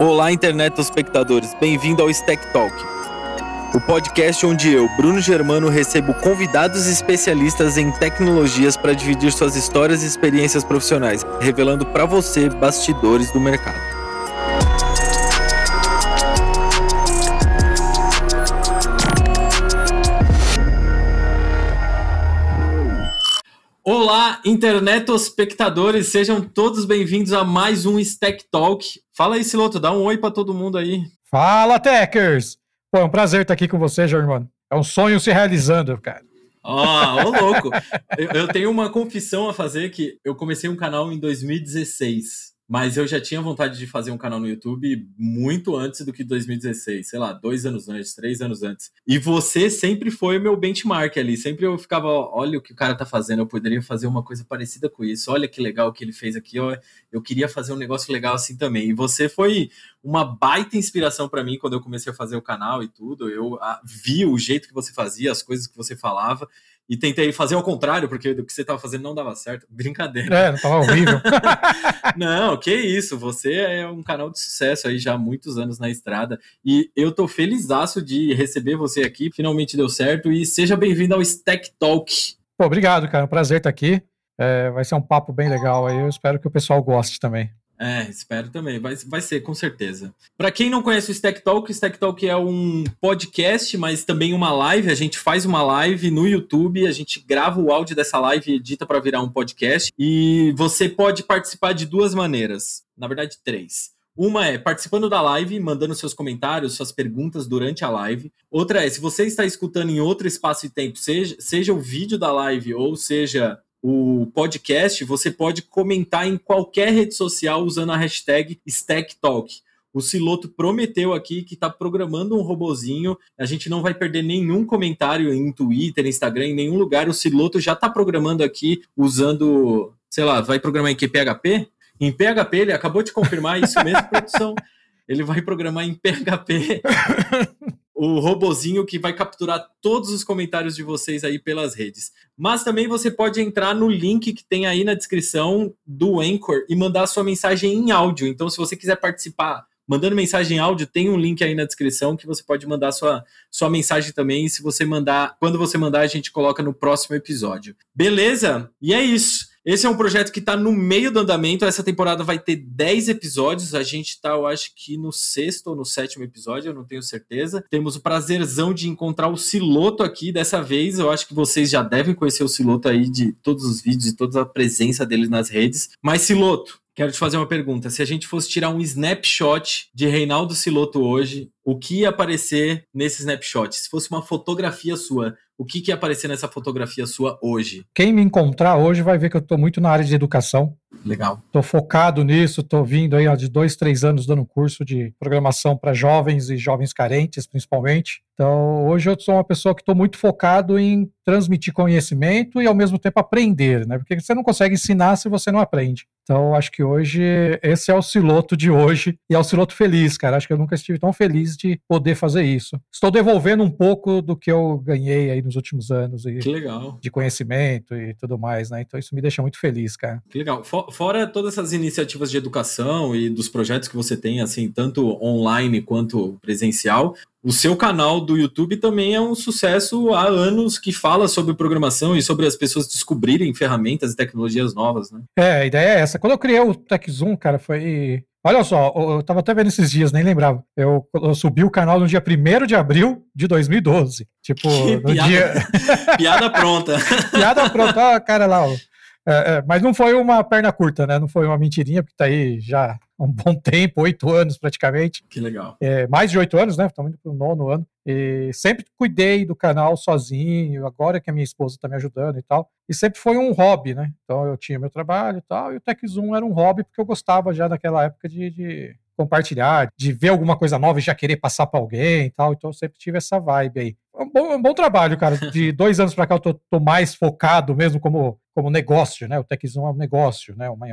Olá, internet espectadores, bem-vindo ao Stack Talk, o podcast onde eu, Bruno Germano, recebo convidados especialistas em tecnologias para dividir suas histórias e experiências profissionais, revelando para você bastidores do mercado. Olá, internet espectadores, sejam todos bem-vindos a mais um Stack Talk. Fala aí, Siloto, dá um oi para todo mundo aí. Fala, Techers! Pô, é um prazer estar aqui com você, Germano. É um sonho se realizando, cara. Ah, ô louco! eu, eu tenho uma confissão a fazer que eu comecei um canal em 2016. Mas eu já tinha vontade de fazer um canal no YouTube muito antes do que 2016, sei lá, dois anos antes, três anos antes. E você sempre foi o meu benchmark ali. Sempre eu ficava, olha o que o cara tá fazendo, eu poderia fazer uma coisa parecida com isso. Olha que legal o que ele fez aqui, ó, eu queria fazer um negócio legal assim também. E você foi uma baita inspiração para mim quando eu comecei a fazer o canal e tudo. Eu vi o jeito que você fazia, as coisas que você falava e tentei fazer ao contrário, porque o que você estava fazendo não dava certo. Brincadeira. É, não tava horrível. não, que isso, você é um canal de sucesso aí já há muitos anos na estrada. E eu tô felizaço de receber você aqui, finalmente deu certo. E seja bem-vindo ao Stack Talk. Pô, obrigado, cara. Um prazer estar aqui. É, vai ser um papo bem legal aí. Eu espero que o pessoal goste também. É, espero também. Vai, vai ser, com certeza. Para quem não conhece o Stack Talk, o Stack Talk é um podcast, mas também uma live. A gente faz uma live no YouTube, a gente grava o áudio dessa live e edita para virar um podcast. E você pode participar de duas maneiras. Na verdade, três. Uma é participando da live, mandando seus comentários, suas perguntas durante a live. Outra é, se você está escutando em outro espaço e tempo, seja, seja o vídeo da live ou seja o podcast, você pode comentar em qualquer rede social usando a hashtag StackTalk. O Siloto prometeu aqui que está programando um robozinho. A gente não vai perder nenhum comentário em Twitter, Instagram, em nenhum lugar. O Siloto já está programando aqui usando, sei lá, vai programar em que PHP? Em PHP, ele acabou de confirmar isso mesmo, produção. Ele vai programar em PHP o robozinho que vai capturar todos os comentários de vocês aí pelas redes. Mas também você pode entrar no link que tem aí na descrição do Anchor e mandar sua mensagem em áudio. Então, se você quiser participar mandando mensagem em áudio, tem um link aí na descrição que você pode mandar sua, sua mensagem também. E se você mandar, quando você mandar, a gente coloca no próximo episódio. Beleza? E é isso. Esse é um projeto que está no meio do andamento. Essa temporada vai ter 10 episódios. A gente está, eu acho que no sexto ou no sétimo episódio, eu não tenho certeza. Temos o prazerzão de encontrar o Siloto aqui dessa vez. Eu acho que vocês já devem conhecer o Siloto aí de todos os vídeos e toda a presença dele nas redes. Mas, Siloto, Quero te fazer uma pergunta. Se a gente fosse tirar um snapshot de Reinaldo Siloto hoje, o que ia aparecer nesse snapshot? Se fosse uma fotografia sua, o que, que ia aparecer nessa fotografia sua hoje? Quem me encontrar hoje vai ver que eu estou muito na área de educação. Legal. Estou focado nisso, estou vindo aí ó, de dois, três anos dando curso de programação para jovens e jovens carentes, principalmente. Então, hoje eu sou uma pessoa que estou muito focado em transmitir conhecimento e ao mesmo tempo aprender, né? Porque você não consegue ensinar se você não aprende. Então, acho que hoje esse é o siloto de hoje e é o siloto feliz, cara. Acho que eu nunca estive tão feliz de poder fazer isso. Estou devolvendo um pouco do que eu ganhei aí nos últimos anos e que legal. de conhecimento e tudo mais, né? Então isso me deixa muito feliz, cara. Que legal. Fora todas essas iniciativas de educação e dos projetos que você tem, assim, tanto online quanto presencial, o seu canal do YouTube também é um sucesso há anos que fala sobre programação e sobre as pessoas descobrirem ferramentas e tecnologias novas, né? É, a ideia é essa. Quando eu criei o TechZoom, cara, foi Olha só, eu tava até vendo esses dias, nem lembrava. Eu, eu subi o canal no dia 1 de abril de 2012. Tipo, no piada, dia. piada pronta. piada pronta, ó, cara lá, ó. É, é, mas não foi uma perna curta, né? Não foi uma mentirinha, porque tá aí já há um bom tempo, oito anos praticamente. Que legal. É, mais de oito anos, né? Estamos indo para o nono ano. E sempre cuidei do canal sozinho, agora que a minha esposa está me ajudando e tal. E sempre foi um hobby, né? Então eu tinha meu trabalho e tal, e o TechZoom era um hobby porque eu gostava já naquela época de, de compartilhar, de ver alguma coisa nova e já querer passar para alguém e tal. Então eu sempre tive essa vibe aí. É um bom, é um bom trabalho, cara. De dois anos para cá eu tô, tô, mais focado mesmo como, como negócio, né? O TechZone é um negócio, né? Uma,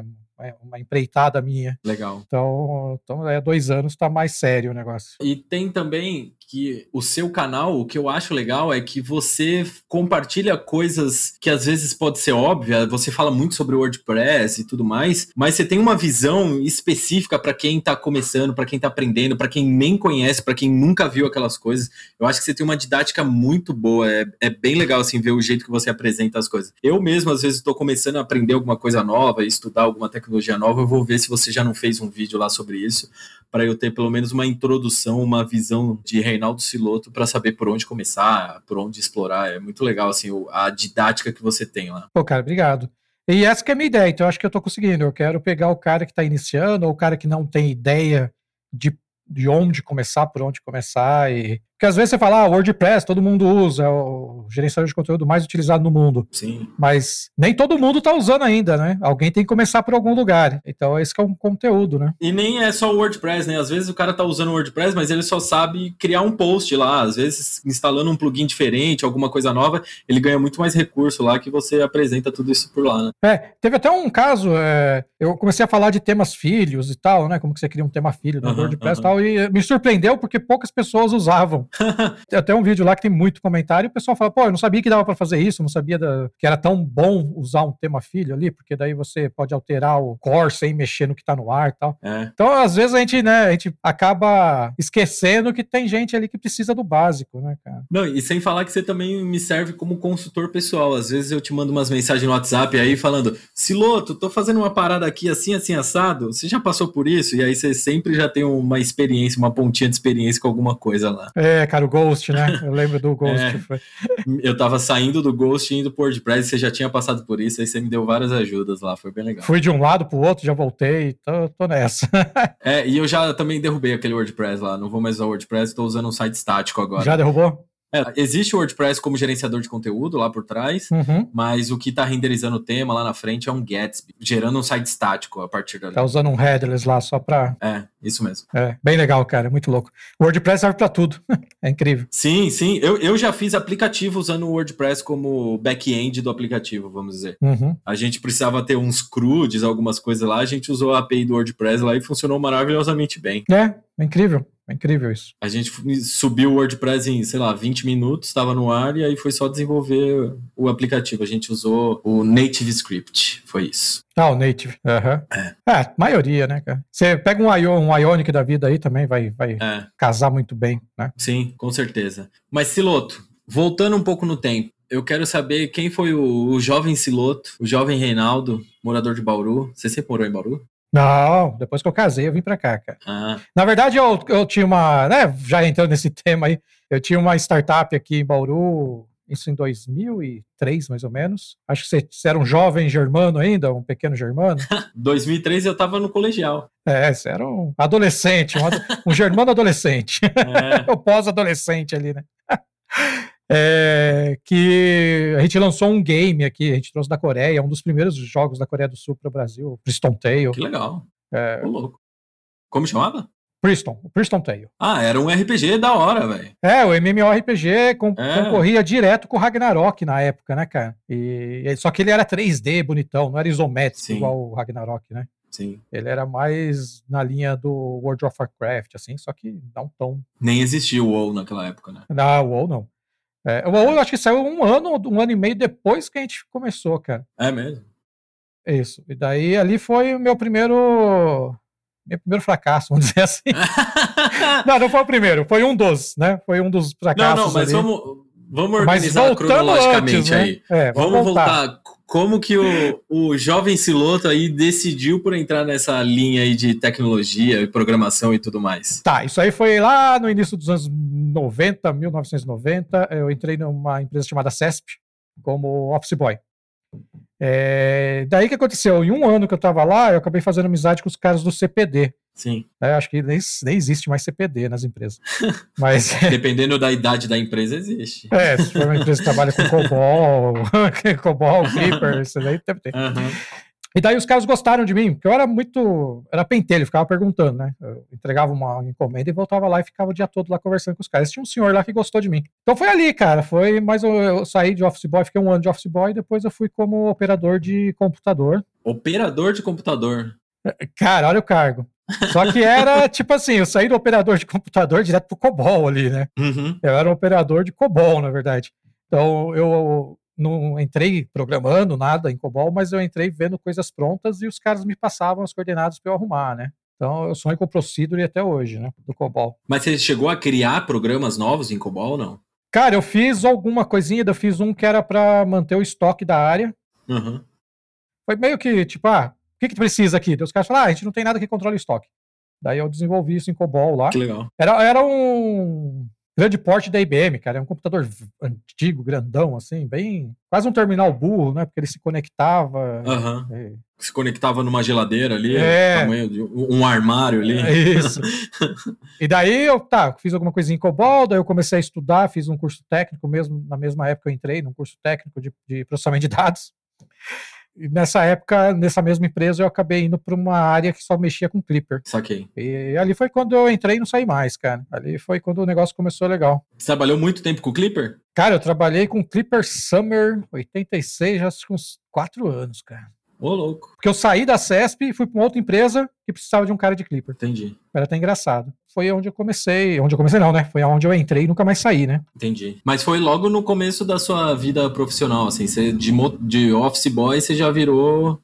uma empreitada minha. Legal. Então, então é dois anos, está mais sério o negócio. E tem também que o seu canal, o que eu acho legal é que você compartilha coisas que às vezes pode ser óbvia, você fala muito sobre WordPress e tudo mais, mas você tem uma visão específica para quem está começando, para quem está aprendendo, para quem nem conhece, para quem nunca viu aquelas coisas. Eu acho que você tem uma didática muito boa, é, é bem legal assim ver o jeito que você apresenta as coisas. Eu mesmo às vezes estou começando a aprender alguma coisa nova, estudar alguma tecnologia nova, eu vou ver se você já não fez um vídeo lá sobre isso, para eu ter pelo menos uma introdução, uma visão de Reinaldo Siloto para saber por onde começar, por onde explorar. É muito legal assim a didática que você tem lá. Pô, cara, obrigado. E essa que é a minha ideia, então eu acho que eu estou conseguindo. Eu quero pegar o cara que está iniciando ou o cara que não tem ideia de, de onde começar, por onde começar e porque às vezes você fala, ah, WordPress, todo mundo usa, é o gerenciador de conteúdo mais utilizado no mundo. Sim. Mas nem todo mundo está usando ainda, né? Alguém tem que começar por algum lugar. Então esse é um conteúdo, né? E nem é só o WordPress, né? Às vezes o cara tá usando o WordPress, mas ele só sabe criar um post lá. Às vezes, instalando um plugin diferente, alguma coisa nova, ele ganha muito mais recurso lá que você apresenta tudo isso por lá, né? É, teve até um caso, é, eu comecei a falar de temas filhos e tal, né? Como que você cria um tema filho no WordPress e tal, e me surpreendeu porque poucas pessoas usavam. tem até um vídeo lá que tem muito comentário e o pessoal fala, pô, eu não sabia que dava para fazer isso, não sabia da... que era tão bom usar um tema filho ali, porque daí você pode alterar o core sem mexer no que tá no ar e tal. É. Então, às vezes a gente, né, a gente acaba esquecendo que tem gente ali que precisa do básico, né, cara? Não, e sem falar que você também me serve como consultor pessoal. Às vezes eu te mando umas mensagens no WhatsApp aí falando, Siloto, tô fazendo uma parada aqui assim, assim, assado. Você já passou por isso? E aí você sempre já tem uma experiência, uma pontinha de experiência com alguma coisa lá. É, cara, o Ghost, né? Eu lembro do Ghost. É, eu tava saindo do Ghost e indo pro WordPress, você já tinha passado por isso, aí você me deu várias ajudas lá, foi bem legal. Fui de um lado pro outro, já voltei, tô, tô nessa. é, e eu já também derrubei aquele WordPress lá, não vou mais usar o WordPress, tô usando um site estático agora. Já derrubou? É, existe o WordPress como gerenciador de conteúdo lá por trás, uhum. mas o que está renderizando o tema lá na frente é um Gatsby, gerando um site estático a partir dali. Tá usando um headless lá só para. É, isso mesmo. É, bem legal, cara, muito louco. O WordPress serve para tudo. é incrível. Sim, sim. Eu, eu já fiz aplicativo usando o WordPress como back-end do aplicativo, vamos dizer. Uhum. A gente precisava ter uns CRUDs, algumas coisas lá, a gente usou a API do WordPress lá e funcionou maravilhosamente bem. É, é incrível. É incrível isso. A gente subiu o WordPress em, sei lá, 20 minutos, estava no ar e aí foi só desenvolver o aplicativo. A gente usou o Native Script, foi isso. Ah, o Native. Uhum. É. é. maioria, né, cara? Você pega um, Ion, um Ionic da vida aí também, vai, vai é. casar muito bem, né? Sim, com certeza. Mas, Siloto, voltando um pouco no tempo, eu quero saber quem foi o, o jovem Siloto, o jovem Reinaldo, morador de Bauru. Você sempre morou em Bauru? Não, depois que eu casei, eu vim pra cá, cara. Ah. Na verdade, eu, eu tinha uma. Né, já entrando nesse tema aí, eu tinha uma startup aqui em Bauru, isso em 2003, mais ou menos. Acho que você, você era um jovem germano ainda, um pequeno germano. 2003 eu tava no colegial. É, você era um adolescente, um, um germano adolescente. É. o pós-adolescente ali, né? É, que a gente lançou um game aqui, a gente trouxe da Coreia, um dos primeiros jogos da Coreia do Sul para o Brasil, Priston Tale. Que legal. É, louco. Como chamava? Priston, Priston Tale. Ah, era um RPG da hora, velho. É, o MMORPG com, é. concorria direto com o Ragnarok na época, né, cara? E, só que ele era 3D, bonitão, não era isométrico Sim. igual o Ragnarok, né? Sim. Ele era mais na linha do World of Warcraft, assim, só que não tão. Nem existia o WoW naquela época, né? Não, o WoW não. É, o acho que saiu um ano, um ano e meio depois que a gente começou, cara. É mesmo? Isso. E daí ali foi o meu primeiro. Meu primeiro fracasso, vamos dizer assim. não, não foi o primeiro, foi um dos, né? Foi um dos fracassos. Não, não, mas ali. vamos, vamos organizar cronologicamente antes, né? aí. É, vamos, vamos voltar. voltar. Como que o, o jovem Siloto aí decidiu por entrar nessa linha aí de tecnologia e programação e tudo mais? Tá, isso aí foi lá no início dos anos 90, 1990. Eu entrei numa empresa chamada CESP como office boy. É, daí que aconteceu? Em um ano que eu estava lá, eu acabei fazendo amizade com os caras do CPD. Sim. É, acho que nem, nem existe mais CPD nas empresas. Mas, Dependendo da idade da empresa, existe. É, se for uma empresa que trabalha com COBOL, COBOL, Reaper, isso daí deve ter. Uhum. E daí os caras gostaram de mim, porque eu era muito. Era pentelho, ficava perguntando, né? Eu entregava uma encomenda e voltava lá e ficava o dia todo lá conversando com os caras. Tinha um senhor lá que gostou de mim. Então foi ali, cara. Foi, mas eu, eu saí de office boy, fiquei um ano de office boy, e depois eu fui como operador de computador. Operador de computador. Cara, olha o cargo. Só que era tipo assim, eu saí do operador de computador direto pro COBOL ali, né? Uhum. Eu era um operador de COBOL, na verdade. Então eu não entrei programando nada em COBOL, mas eu entrei vendo coisas prontas e os caras me passavam as coordenadas para eu arrumar, né? Então eu sonho com o Procedure até hoje, né? Do COBOL. Mas você chegou a criar programas novos em COBOL ou não? Cara, eu fiz alguma coisinha, eu fiz um que era para manter o estoque da área. Uhum. Foi meio que, tipo, ah, que, que precisa aqui? Daí os caras falaram, ah, a gente não tem nada que controle o estoque. Daí eu desenvolvi isso em COBOL lá. Que legal. Era, era um grande porte da IBM, cara. É um computador antigo, grandão, assim, bem. Quase um terminal burro, né? Porque ele se conectava. Aham. é, Se conectava numa geladeira ali, É. tamanho de um armário ali. É isso. e daí eu, tá, fiz alguma coisinha em COBOL, daí eu comecei a estudar, fiz um curso técnico mesmo, na mesma época eu entrei num curso técnico de, de processamento de dados. E nessa época, nessa mesma empresa, eu acabei indo para uma área que só mexia com Clipper. Saquei. E ali foi quando eu entrei e não saí mais, cara. Ali foi quando o negócio começou legal. Você trabalhou muito tempo com o Clipper? Cara, eu trabalhei com Clipper Summer 86, já acho que uns quatro anos, cara. Ô, louco. Porque eu saí da CESP e fui para uma outra empresa que precisava de um cara de Clipper. Entendi. Era até engraçado. Foi onde eu comecei. Onde eu comecei, não, né? Foi onde eu entrei e nunca mais saí, né? Entendi. Mas foi logo no começo da sua vida profissional, assim. Você, de, de office boy, você já virou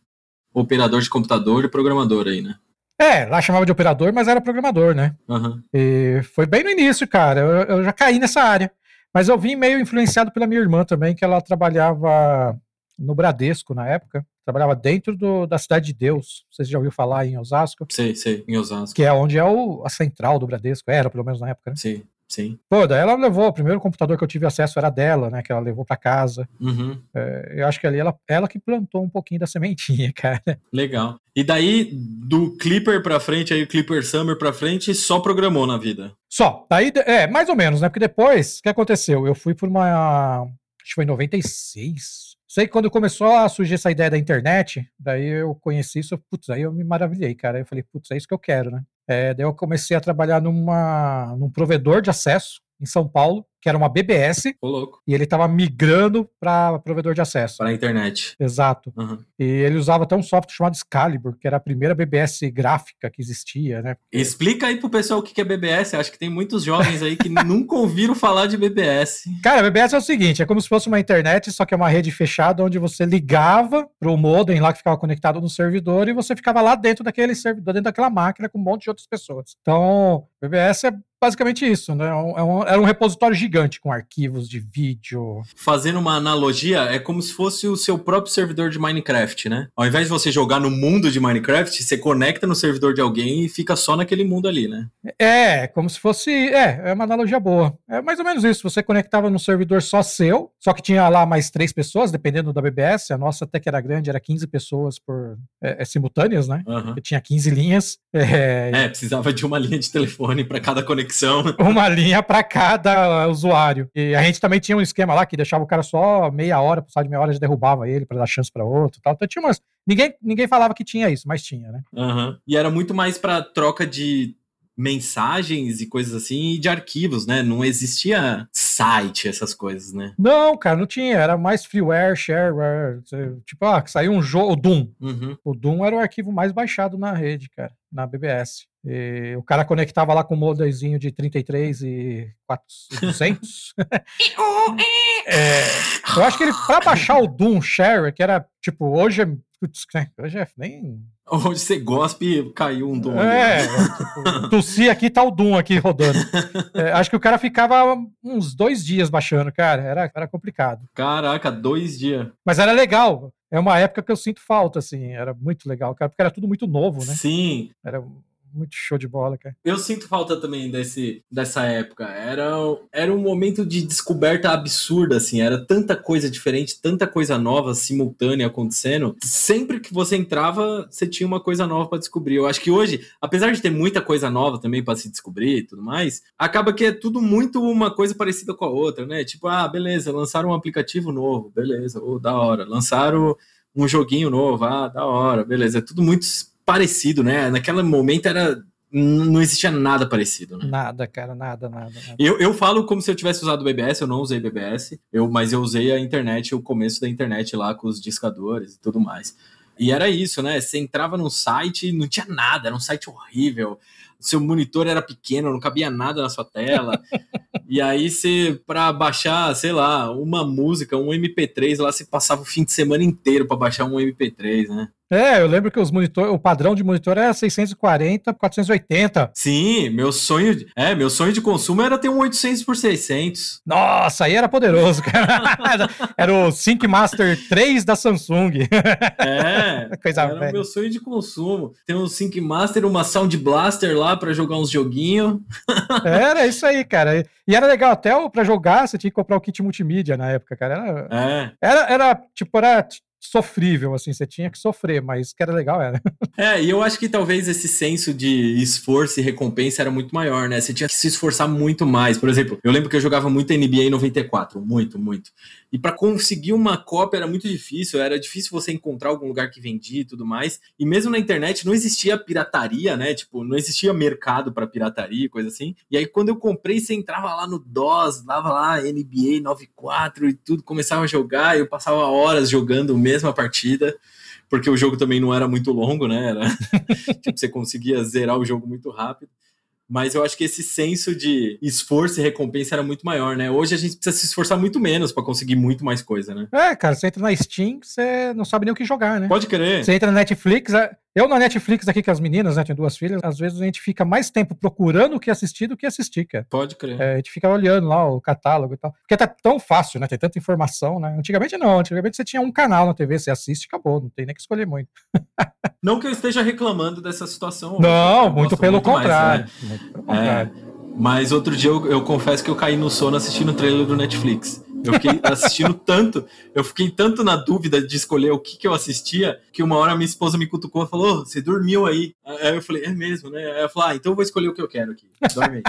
operador de computador e programador aí, né? É, lá chamava de operador, mas era programador, né? Aham. E foi bem no início, cara. Eu, eu já caí nessa área. Mas eu vim meio influenciado pela minha irmã também, que ela trabalhava no Bradesco na época. Trabalhava dentro do- da Cidade de Deus. Vocês já ouviu falar em Osasco? Sei, sei, em Osasco. Que é onde é o, a central do Bradesco. Era, pelo menos na época, né? Sim, sim. Pô, daí ela levou. O primeiro computador que eu tive acesso era dela, né? Que ela levou pra casa. Uhum. É, eu acho que ali ela, ela que plantou um pouquinho da sementinha, cara. Legal. E daí, do Clipper pra frente, aí o Clipper Summer pra frente, só programou na vida. Só. Daí, é, mais ou menos, né? Porque depois, o que aconteceu? Eu fui por uma. Acho que foi em 96. Sei que quando começou a surgir essa ideia da internet, daí eu conheci isso, putz, aí eu me maravilhei, cara. Eu falei, putz, é isso que eu quero, né? É, daí eu comecei a trabalhar numa, num provedor de acesso em São Paulo, que era uma BBS, Ô, louco. e ele estava migrando para provedor de acesso. Para a internet. Exato. Aham. E ele usava até um software chamado Excalibur, que era a primeira BBS gráfica que existia, né? Explica aí pro pessoal o que é BBS. Acho que tem muitos jovens aí que nunca ouviram falar de BBS. Cara, BBS é o seguinte, é como se fosse uma internet, só que é uma rede fechada onde você ligava pro modem lá que ficava conectado no servidor e você ficava lá dentro daquele servidor, dentro daquela máquina com um monte de outras pessoas. Então, BBS é basicamente isso, né? É um- é um- era um repositório gigante com arquivos de vídeo. Fazendo uma analogia, é como se fosse o seu próprio servidor de Minecraft, né? Ao invés de você jogar no mundo de Minecraft, você conecta no servidor de alguém e fica só naquele mundo ali, né? É, como se fosse. É, é uma analogia boa. É mais ou menos isso. Você conectava num servidor só seu, só que tinha lá mais três pessoas, dependendo da BBS. A nossa até que era grande, era 15 pessoas por é, é, simultâneas, né? Aham. Eu tinha 15 linhas. É, É, precisava de uma linha de telefone para cada conexão. uma linha para cada usuário. E a gente também tinha um esquema lá que deixava o cara só meia hora, passar de meia hora já derrubava ele para dar chance para outro, e tal. Então tinha umas ninguém ninguém falava que tinha isso, mas tinha, né? Aham. E era muito mais para troca de mensagens e coisas assim e de arquivos, né? Não existia site, essas coisas, né? Não, cara, não tinha, era mais freeware, shareware, tipo, ah, que saiu um jogo, o Doom. Uhum. O Doom era o arquivo mais baixado na rede, cara, na BBS. E o cara conectava lá com um modemzinho de 33 e 400. é, eu acho que ele, pra baixar o Doom Share, que era, tipo, hoje é, putz, né, hoje é nem... Onde você gospe, caiu um dom. ali. É, tipo, tossi aqui, tá o Doom aqui rodando. É, acho que o cara ficava uns dois dias baixando, cara, era, era complicado. Caraca, dois dias. Mas era legal. É uma época que eu sinto falta, assim, era muito legal, cara, porque era tudo muito novo, né? Sim, Era muito show de bola, cara. eu sinto falta também desse, dessa época. Era, era um momento de descoberta absurda, assim. Era tanta coisa diferente, tanta coisa nova, simultânea acontecendo. Sempre que você entrava, você tinha uma coisa nova para descobrir. Eu acho que hoje, apesar de ter muita coisa nova também para se descobrir e tudo mais, acaba que é tudo muito uma coisa parecida com a outra, né? Tipo, ah, beleza, lançaram um aplicativo novo, beleza, ô, da hora. Lançaram um joguinho novo, ah, da hora, beleza. É tudo muito parecido, né? Naquele momento era não existia nada parecido, né? Nada, cara, nada, nada. nada. Eu, eu falo como se eu tivesse usado o BBS, eu não usei BBS, eu, mas eu usei a internet, o começo da internet lá com os discadores e tudo mais. E era isso, né? Você entrava num site e não tinha nada, era um site horrível. Seu monitor era pequeno, não cabia nada na sua tela. e aí você, para baixar, sei lá, uma música, um MP3, lá você passava o fim de semana inteiro para baixar um MP3, né? É, eu lembro que os monitor, o padrão de monitor era 640 por 480. Sim, meu sonho, é, meu sonho de consumo era ter um 800 por 600. Nossa, aí era poderoso, cara. era o Sync Master 3 da Samsung. É, Coisa era o meu sonho de consumo. Ter um Sync Master, uma Sound Blaster lá para jogar uns joguinhos. era isso aí, cara. E era legal, até para jogar, você tinha que comprar o kit multimídia na época, cara. Era, é. era, era tipo, era sofrível, assim, você tinha que sofrer, mas que era legal era. É, e eu acho que talvez esse senso de esforço e recompensa era muito maior, né? Você tinha que se esforçar muito mais. Por exemplo, eu lembro que eu jogava muito NBA em 94, muito, muito. E para conseguir uma cópia era muito difícil, era difícil você encontrar algum lugar que vendia e tudo mais. E mesmo na internet não existia pirataria, né? Tipo, não existia mercado para pirataria, coisa assim. E aí quando eu comprei, você entrava lá no DOS, dava lá NBA 94 e tudo, começava a jogar, eu passava horas jogando a mesma partida porque o jogo também não era muito longo, né? Era, tipo, você conseguia zerar o jogo muito rápido mas eu acho que esse senso de esforço e recompensa era muito maior, né? Hoje a gente precisa se esforçar muito menos para conseguir muito mais coisa, né? É, cara, você entra na Steam, você não sabe nem o que jogar, né? Pode crer. Você entra na Netflix, eu na Netflix aqui com as meninas, né, tenho duas filhas, às vezes a gente fica mais tempo procurando o que assistir do que assistir, cara. Pode crer. É, a gente fica olhando lá o catálogo e tal. Porque tá tão fácil, né? Tem tanta informação, né? Antigamente não, antigamente você tinha um canal na TV, você assiste e acabou, não tem nem que escolher muito. não que eu esteja reclamando dessa situação. Não, muito pelo, muito contrário, mais, né? muito pelo contrário. É, mas outro dia eu, eu confesso que eu caí no sono assistindo o trailer do Netflix. Eu fiquei assistindo tanto, eu fiquei tanto na dúvida de escolher o que, que eu assistia, que uma hora minha esposa me cutucou e falou: oh, você dormiu aí. Aí eu falei: é mesmo, né? Aí eu falei: ah, então eu vou escolher o que eu quero aqui. Dorme aí.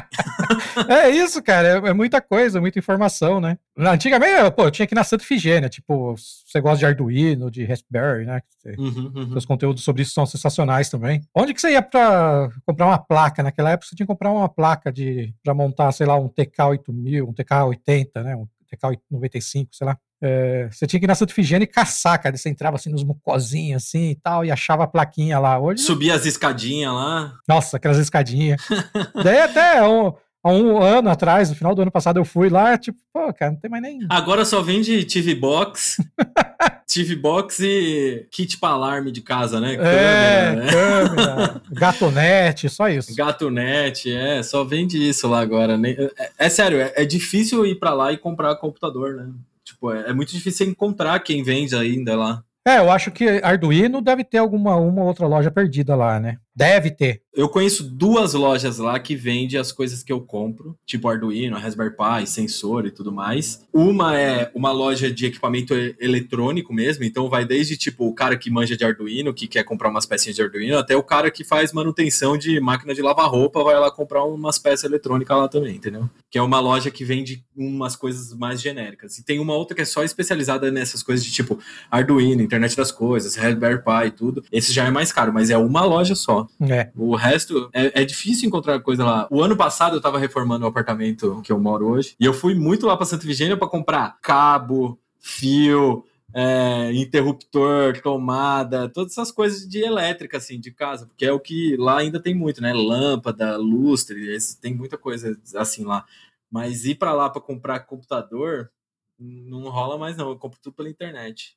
é isso, cara, é, é, muita coisa, muita informação, né? Antigamente, pô, eu tinha que ir na Santa Figênia, tipo, você gosta de Arduino, de Raspberry, né? Uhum, uhum. Os conteúdos sobre isso são sensacionais também. Onde que você ia para comprar uma placa? Naquela época você tinha que comprar uma placa de para montar, sei lá, um TK8000, um TK80, né? Um TK95, sei lá. É, você tinha que ir na Santa Figênia e caçar, cara. Você entrava assim nos mucozinhos assim e tal, e achava a plaquinha lá. Hoje. Subia as escadinhas lá. Nossa, aquelas escadinhas. Daí até um, há um ano atrás, no final do ano passado, eu fui lá, tipo, pô, cara, não tem mais nem. Agora só vende TV Box. TV Box e kit para alarme de casa, né? É, câmera, né? câmera gatonete, só isso. Gatonete, é, só vende isso lá agora. É, é sério, é, é, difícil ir para lá e comprar computador, né? Tipo, é, é muito difícil encontrar quem vende ainda lá. É, eu acho que Arduino deve ter alguma uma outra loja perdida lá, né? Deve ter. Eu conheço duas lojas lá que vendem as coisas que eu compro, tipo Arduino, Raspberry Pi, sensor e tudo mais. Uma é uma loja de equipamento eletrônico mesmo, então vai desde tipo o cara que manja de Arduino, que quer comprar umas pecinhas de Arduino, até o cara que faz manutenção de máquina de lavar roupa, vai lá comprar umas peças eletrônicas lá também, entendeu? Que é uma loja que vende umas coisas mais genéricas. E tem uma outra que é só especializada nessas coisas de tipo Arduino, internet das coisas, Raspberry Pi e tudo. Esse já é mais caro, mas é uma loja só. É. O resto é, é, difícil encontrar coisa lá. O ano passado eu tava reformando o apartamento que eu moro hoje e eu fui muito lá para Santa Vigênia para comprar cabo, fio, é, interruptor, tomada, todas essas coisas de elétrica, assim, de casa, porque é o que lá ainda tem muito, né? Lâmpada, lustre, tem muita coisa assim lá. Mas ir para lá para comprar computador não rola mais, não. Eu compro tudo pela internet.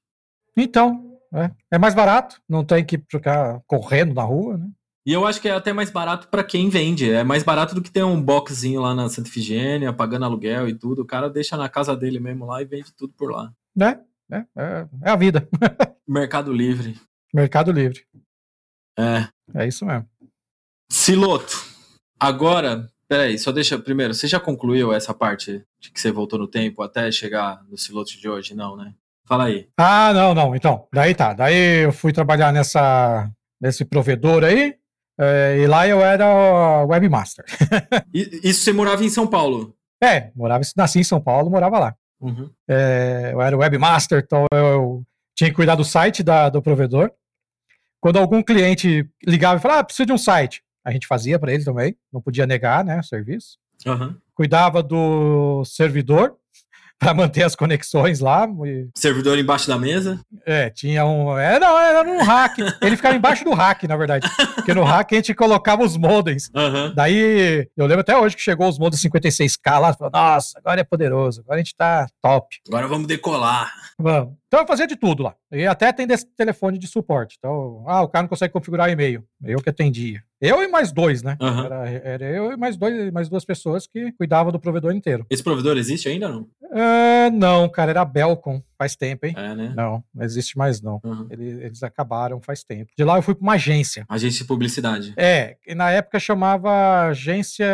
Então, é, é mais barato, não tem que ficar correndo na rua, né? E eu acho que é até mais barato para quem vende. É mais barato do que ter um boxzinho lá na Santa Efigênia, pagando aluguel e tudo. O cara deixa na casa dele mesmo lá e vende tudo por lá. É, é, é, é a vida. Mercado Livre. Mercado Livre. É. É isso mesmo. Siloto. Agora, peraí, só deixa. Primeiro, você já concluiu essa parte de que você voltou no tempo até chegar no Siloto de hoje? Não, né? Fala aí. Ah, não, não. Então, daí tá. Daí eu fui trabalhar nessa, nesse provedor aí. É, e lá eu era webmaster. Isso você morava em São Paulo? É, morava, nasci em São Paulo, morava lá. Uhum. É, eu era webmaster, então eu, tinha que cuidar do site da, do provedor. Quando algum cliente ligava e falava, ah, precisa de um site, a gente fazia para ele também, não podia negar, né, o serviço. Uhum. Cuidava do servidor, para manter as conexões lá. Servidor embaixo da mesa? É, tinha um. É, não, era um hack. Ele ficava embaixo do hack, na verdade. Porque no hack a gente colocava os modems. Uhum. Daí, eu lembro até hoje que chegou os modems 56K lá. Falou, Nossa, agora é poderoso, agora a gente tá top. Agora vamos decolar. Vamos. Então eu fazia de tudo lá. E até atender esse telefone de suporte. Então, ah, o cara não consegue configurar e-mail. Eu que atendia. Eu e mais dois, né? Uhum. Era, era, eu e mais, dois, mais duas pessoas que cuidavam do provedor inteiro. Esse provedor existe ainda ou não? Uh, não, cara, era Belcom. Faz tempo, hein? É, né? Não, não existe mais, não. Uhum. Eles, eles, acabaram faz tempo. De lá eu fui para uma agência. Agência de publicidade. É, e na época chamava agência.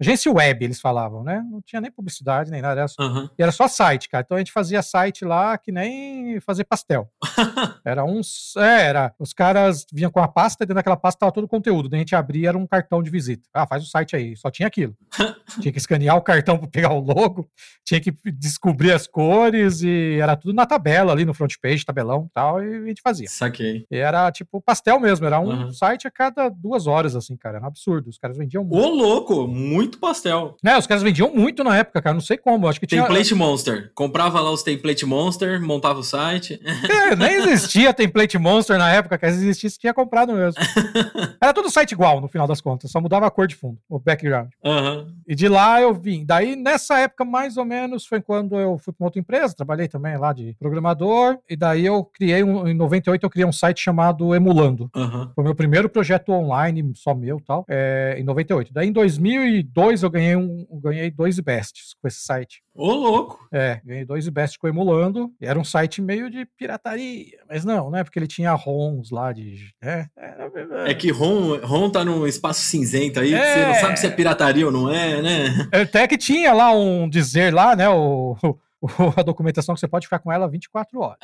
Agência web, eles falavam, né? Não tinha nem publicidade, nem nada. Era só, uhum. E era só site, cara. Então a gente fazia site lá que nem fazer pastel. era uns. É, era. Os caras vinham com a pasta e dentro daquela pasta tava todo o conteúdo. Daí a gente abria, era um cartão de visita. Ah, faz o site aí. Só tinha aquilo. tinha que escanear o cartão para pegar o logo, tinha que descobrir as cores e era tudo na tabela ali no front page, tabelão e tal, e a gente fazia. Saquei. E era tipo pastel mesmo, era um uhum. site a cada duas horas, assim, cara. Era um absurdo. Os caras vendiam muito. Ô, louco, muito pastel. É, os caras vendiam muito na época, cara. Não sei como. Acho que tinha. Template Monster. Comprava lá os Template Monster, montava o site. É, nem existia Template Monster na época, cara. Se existisse, tinha comprado mesmo. Era tudo site igual, no final das contas. Só mudava a cor de fundo, o background. Uhum. E de lá eu vim. Daí, nessa época, mais ou menos, foi quando eu fui para outra empresa, trabalhei também lá de programador, e daí eu criei, um, em 98 eu criei um site chamado Emulando. Uhum. Foi meu primeiro projeto online, só meu tal, é, em 98. Daí em 2002 eu ganhei, um, ganhei dois bests com esse site. Ô, louco! É, ganhei dois bests com Emulando, e era um site meio de pirataria, mas não, né, porque ele tinha ROMs lá de... É, é, é que ROM, ROM tá num espaço cinzento aí, é... você não sabe se é pirataria ou não é, né? Até que tinha lá um dizer lá, né, o a documentação que você pode ficar com ela 24 horas.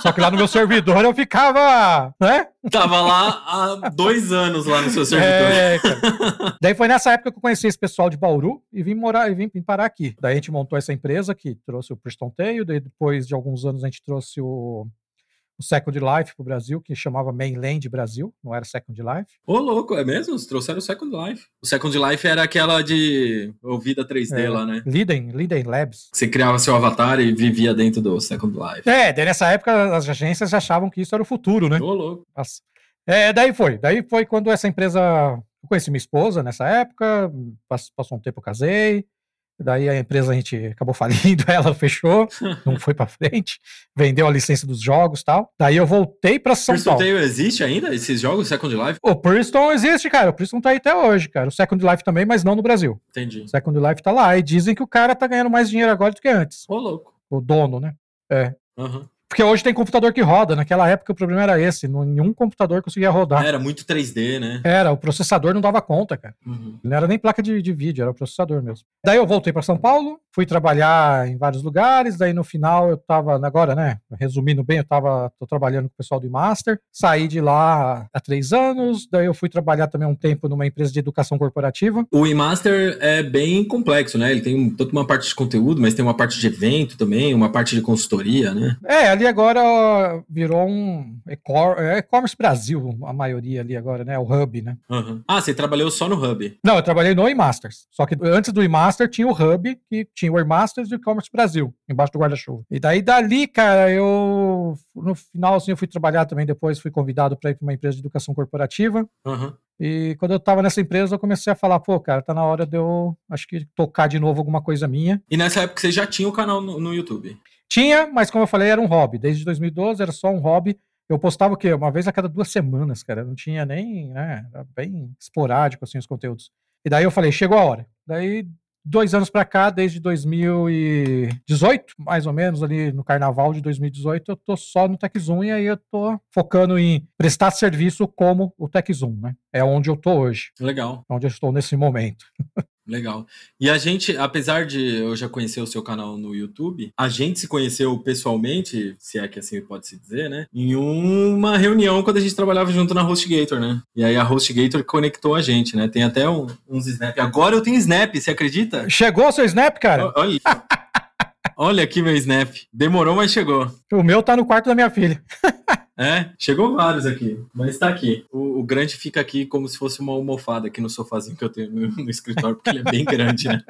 Só que lá no meu servidor eu ficava, né? Tava lá há dois anos lá no seu servidor. É, cara. Daí foi nessa época que eu conheci esse pessoal de Bauru e vim morar e vim, vim parar aqui. Daí a gente montou essa empresa que trouxe o Preston Tail, daí depois de alguns anos a gente trouxe o o Second Life pro Brasil, que chamava Mainland Brasil, não era Second Life. Ô, louco, é mesmo? Eles trouxeram o Second Life. O Second Life era aquela de ouvida 3D é, lá, né? Liden, Liden Labs. Você criava seu avatar e vivia dentro do Second Life. É, daí nessa época as agências achavam que isso era o futuro, né? Ô, louco. Nossa. É, daí foi. Daí foi quando essa empresa. Eu conheci minha esposa nessa época, passou um tempo eu casei. Daí a empresa a gente acabou falindo, ela fechou, não foi para frente, vendeu a licença dos jogos tal. Daí eu voltei para São Priston Paulo. Priston existe ainda esses jogos Second Life? O Priston existe, cara. O Priston tá aí até hoje, cara. O Second Life também, mas não no Brasil. Entendi. O Second Life tá lá e dizem que o cara tá ganhando mais dinheiro agora do que antes. Ô, louco. O dono, né? É. Uhum. Porque hoje tem computador que roda. Naquela época o problema era esse. Nenhum computador conseguia rodar. Era muito 3D, né? Era, o processador não dava conta, cara. Uhum. Não era nem placa de, de vídeo, era o processador mesmo. Daí eu voltei para São Paulo, fui trabalhar em vários lugares. Daí no final eu tava, agora, né? Resumindo bem, eu tava tô trabalhando com o pessoal do Master. Saí de lá há três anos. Daí eu fui trabalhar também um tempo numa empresa de educação corporativa. O Master é bem complexo, né? Ele tem toda uma parte de conteúdo, mas tem uma parte de evento também, uma parte de consultoria, né? É, ali agora virou um é e-commerce Brasil, a maioria ali agora, né? O Hub, né? Uhum. Ah, você trabalhou só no Hub? Não, eu trabalhei no e-masters. Só que antes do e-master tinha o Hub, que tinha o e-masters e o e-commerce Brasil, embaixo do guarda-chuva. E daí dali, cara, eu no final assim eu fui trabalhar também depois, fui convidado para ir para uma empresa de educação corporativa. Uhum. E quando eu tava nessa empresa, eu comecei a falar, pô, cara, tá na hora de eu, acho que, tocar de novo alguma coisa minha. E nessa época você já tinha o canal no, no YouTube? Tinha, mas como eu falei, era um hobby. Desde 2012 era só um hobby. Eu postava o quê? Uma vez a cada duas semanas, cara. Não tinha nem, né? Era bem esporádico, assim, os conteúdos. E daí eu falei, chegou a hora. Daí, dois anos para cá, desde 2018, mais ou menos, ali no carnaval de 2018, eu tô só no TechZoom e aí eu tô focando em prestar serviço como o TechZoom, né? É onde eu tô hoje. Legal. Onde eu estou nesse momento. Legal. E a gente, apesar de eu já conhecer o seu canal no YouTube, a gente se conheceu pessoalmente, se é que assim pode se dizer, né? Em uma reunião quando a gente trabalhava junto na HostGator, né? E aí a HostGator conectou a gente, né? Tem até um, uns Snap. Agora eu tenho Snap, você acredita? Chegou o seu Snap, cara? Olha isso. Olha aqui meu Snap. Demorou, mas chegou. O meu tá no quarto da minha filha. É, chegou vários aqui, mas tá aqui. O, o, grande fica aqui como se fosse uma almofada aqui no sofazinho que eu tenho no, no escritório, porque ele é bem grande, né?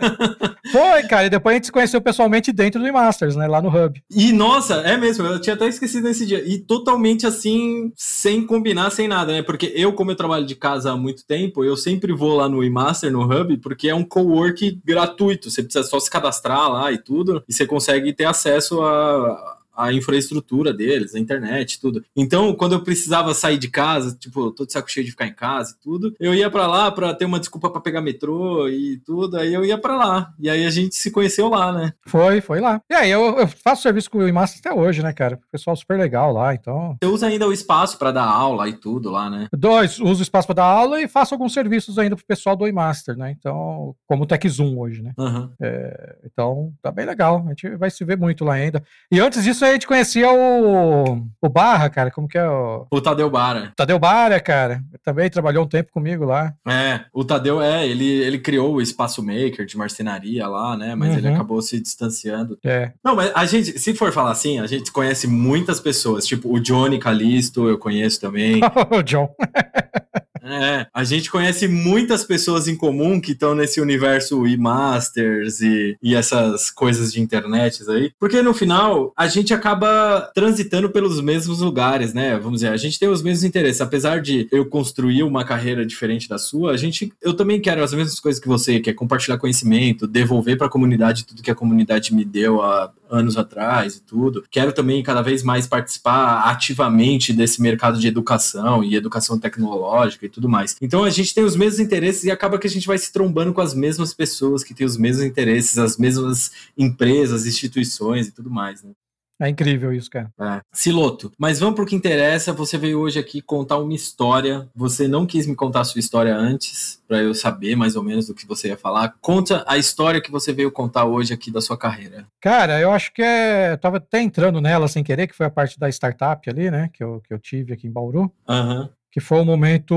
Foi, cara, e depois a gente se conheceu pessoalmente dentro do Masters, né, lá no Hub. E, nossa, é mesmo, eu tinha até esquecido esse dia. E totalmente assim, sem combinar, sem nada, né? Porque eu, como eu trabalho de casa há muito tempo, eu sempre vou lá no eMaster, no Hub, porque é um co-work gratuito. Você precisa só se cadastrar lá e tudo, e você consegue ter acesso a a infraestrutura deles, a internet, tudo. Então, quando eu precisava sair de casa, tipo, todo saco cheio de ficar em casa e tudo, eu ia para lá para ter uma desculpa para pegar metrô e tudo, aí eu ia para lá. E aí a gente se conheceu lá, né? Foi, foi lá. E aí eu, eu faço serviço com o IMAS até hoje, né, cara? O pessoal super legal lá, então. Você usa ainda o espaço para dar aula e tudo lá, né? Dois, uso o espaço para dar aula e faço alguns serviços ainda pro pessoal do iMaster, né? Então, como o TechZoom hoje, né? Uhum. É, então, tá bem legal. A gente vai se ver muito lá ainda. E antes disso, a gente conhecia o, o Barra, cara. Como que é o. O Tadeu Barra. Tadeu Barra, cara. Também trabalhou um tempo comigo lá. É, o Tadeu é, ele, ele criou o Espaço Maker de marcenaria lá, né? Mas uhum. ele acabou se distanciando. É. Não, mas a gente, se for falar assim, a gente conhece muitas pessoas. Tipo, o Johnny Calisto, eu conheço também. o John. É, a gente conhece muitas pessoas em comum que estão nesse universo e-masters e, e essas coisas de internet aí, porque no final a gente acaba transitando pelos mesmos lugares, né? Vamos dizer, a gente tem os mesmos interesses, apesar de eu construir uma carreira diferente da sua, a gente, eu também quero as mesmas coisas que você, que é compartilhar conhecimento, devolver para a comunidade tudo que a comunidade me deu há anos atrás e tudo. Quero também cada vez mais participar ativamente desse mercado de educação e educação tecnológica e tudo tudo mais. Então a gente tem os mesmos interesses e acaba que a gente vai se trombando com as mesmas pessoas que têm os mesmos interesses, as mesmas empresas, instituições e tudo mais, né? É incrível isso, cara. É. Siloto, mas vamos pro que interessa. Você veio hoje aqui contar uma história. Você não quis me contar a sua história antes, para eu saber mais ou menos do que você ia falar. Conta a história que você veio contar hoje aqui da sua carreira. Cara, eu acho que é. Eu tava até entrando nela sem querer, que foi a parte da startup ali, né? Que eu, que eu tive aqui em Bauru. Uhum que foi um momento,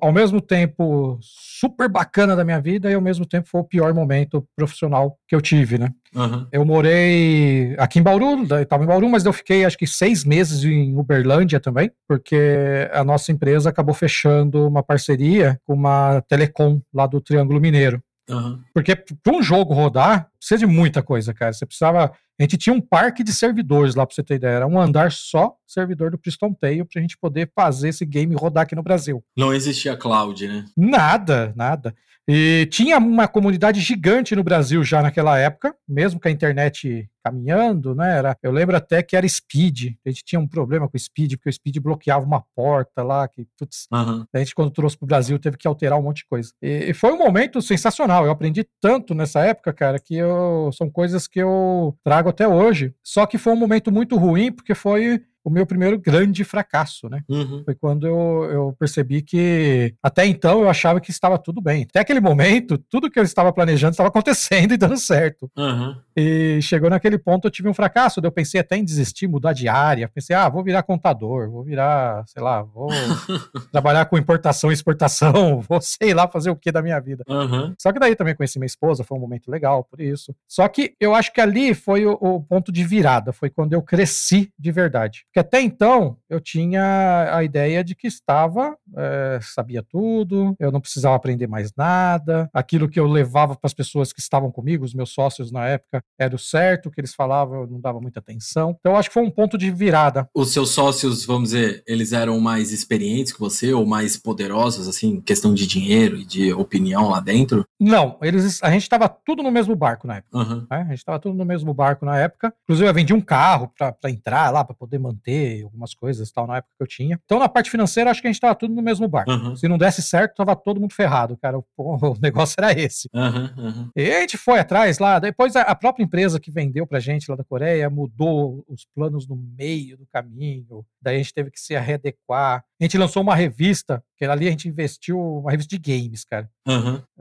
ao mesmo tempo, super bacana da minha vida e ao mesmo tempo foi o pior momento profissional que eu tive, né? Uhum. Eu morei aqui em Bauru, estava em Bauru, mas eu fiquei acho que seis meses em Uberlândia também, porque a nossa empresa acabou fechando uma parceria com uma telecom lá do Triângulo Mineiro. Uhum. Porque para um jogo rodar, precisa de muita coisa, cara. Você precisava. A gente tinha um parque de servidores lá, para você ter ideia. Era um andar só servidor do Priston Tail para a gente poder fazer esse game rodar aqui no Brasil. Não existia cloud, né? Nada, nada. E tinha uma comunidade gigante no Brasil já naquela época, mesmo com a internet caminhando, né? Era, eu lembro até que era Speed. A gente tinha um problema com o Speed, porque o Speed bloqueava uma porta lá, que, putz, uhum. a gente quando trouxe para o Brasil teve que alterar um monte de coisa. E, e, foi um momento sensacional. Eu aprendi tanto nessa época, cara, que eu, são coisas que eu trago até hoje. Só que foi um momento muito ruim, porque foi o meu primeiro grande fracasso, né? Uhum. Foi quando eu, eu percebi que até então eu achava que estava tudo bem. Até aquele momento, tudo que eu estava planejando estava acontecendo e dando certo. Uhum. E chegou naquele ponto, eu tive um fracasso. Eu pensei até em desistir, mudar de área. Pensei, ah, vou virar contador, vou virar, sei lá, vou trabalhar com importação e exportação, vou sei lá fazer o que da minha vida. Uhum. Só que daí também conheci minha esposa, foi um momento legal por isso. Só que eu acho que ali foi o, o ponto de virada, foi quando eu cresci de verdade. Porque até então eu tinha a ideia de que estava, é, sabia tudo, eu não precisava aprender mais nada, aquilo que eu levava para as pessoas que estavam comigo, os meus sócios na época, era o certo, o que eles falavam eu não dava muita atenção. Então eu acho que foi um ponto de virada. Os seus sócios, vamos dizer, eles eram mais experientes que você ou mais poderosos, assim, questão de dinheiro e de opinião lá dentro? Não, eles, a gente estava tudo no mesmo barco na época. Uhum. Né? A gente estava tudo no mesmo barco na época. Inclusive eu vendi um carro para entrar lá, para poder manter algumas coisas tal, na época que eu tinha. Então, na parte financeira, acho que a gente tava tudo no mesmo barco. Uhum. Se não desse certo, tava todo mundo ferrado, cara. O, o negócio era esse. Uhum, uhum. E a gente foi atrás lá, depois a, a, própria empresa que vendeu pra gente lá da Coreia mudou os planos no meio do caminho, daí a gente teve que se readequar. A gente lançou uma revista, que ali a gente investiu, uma revista de games, cara.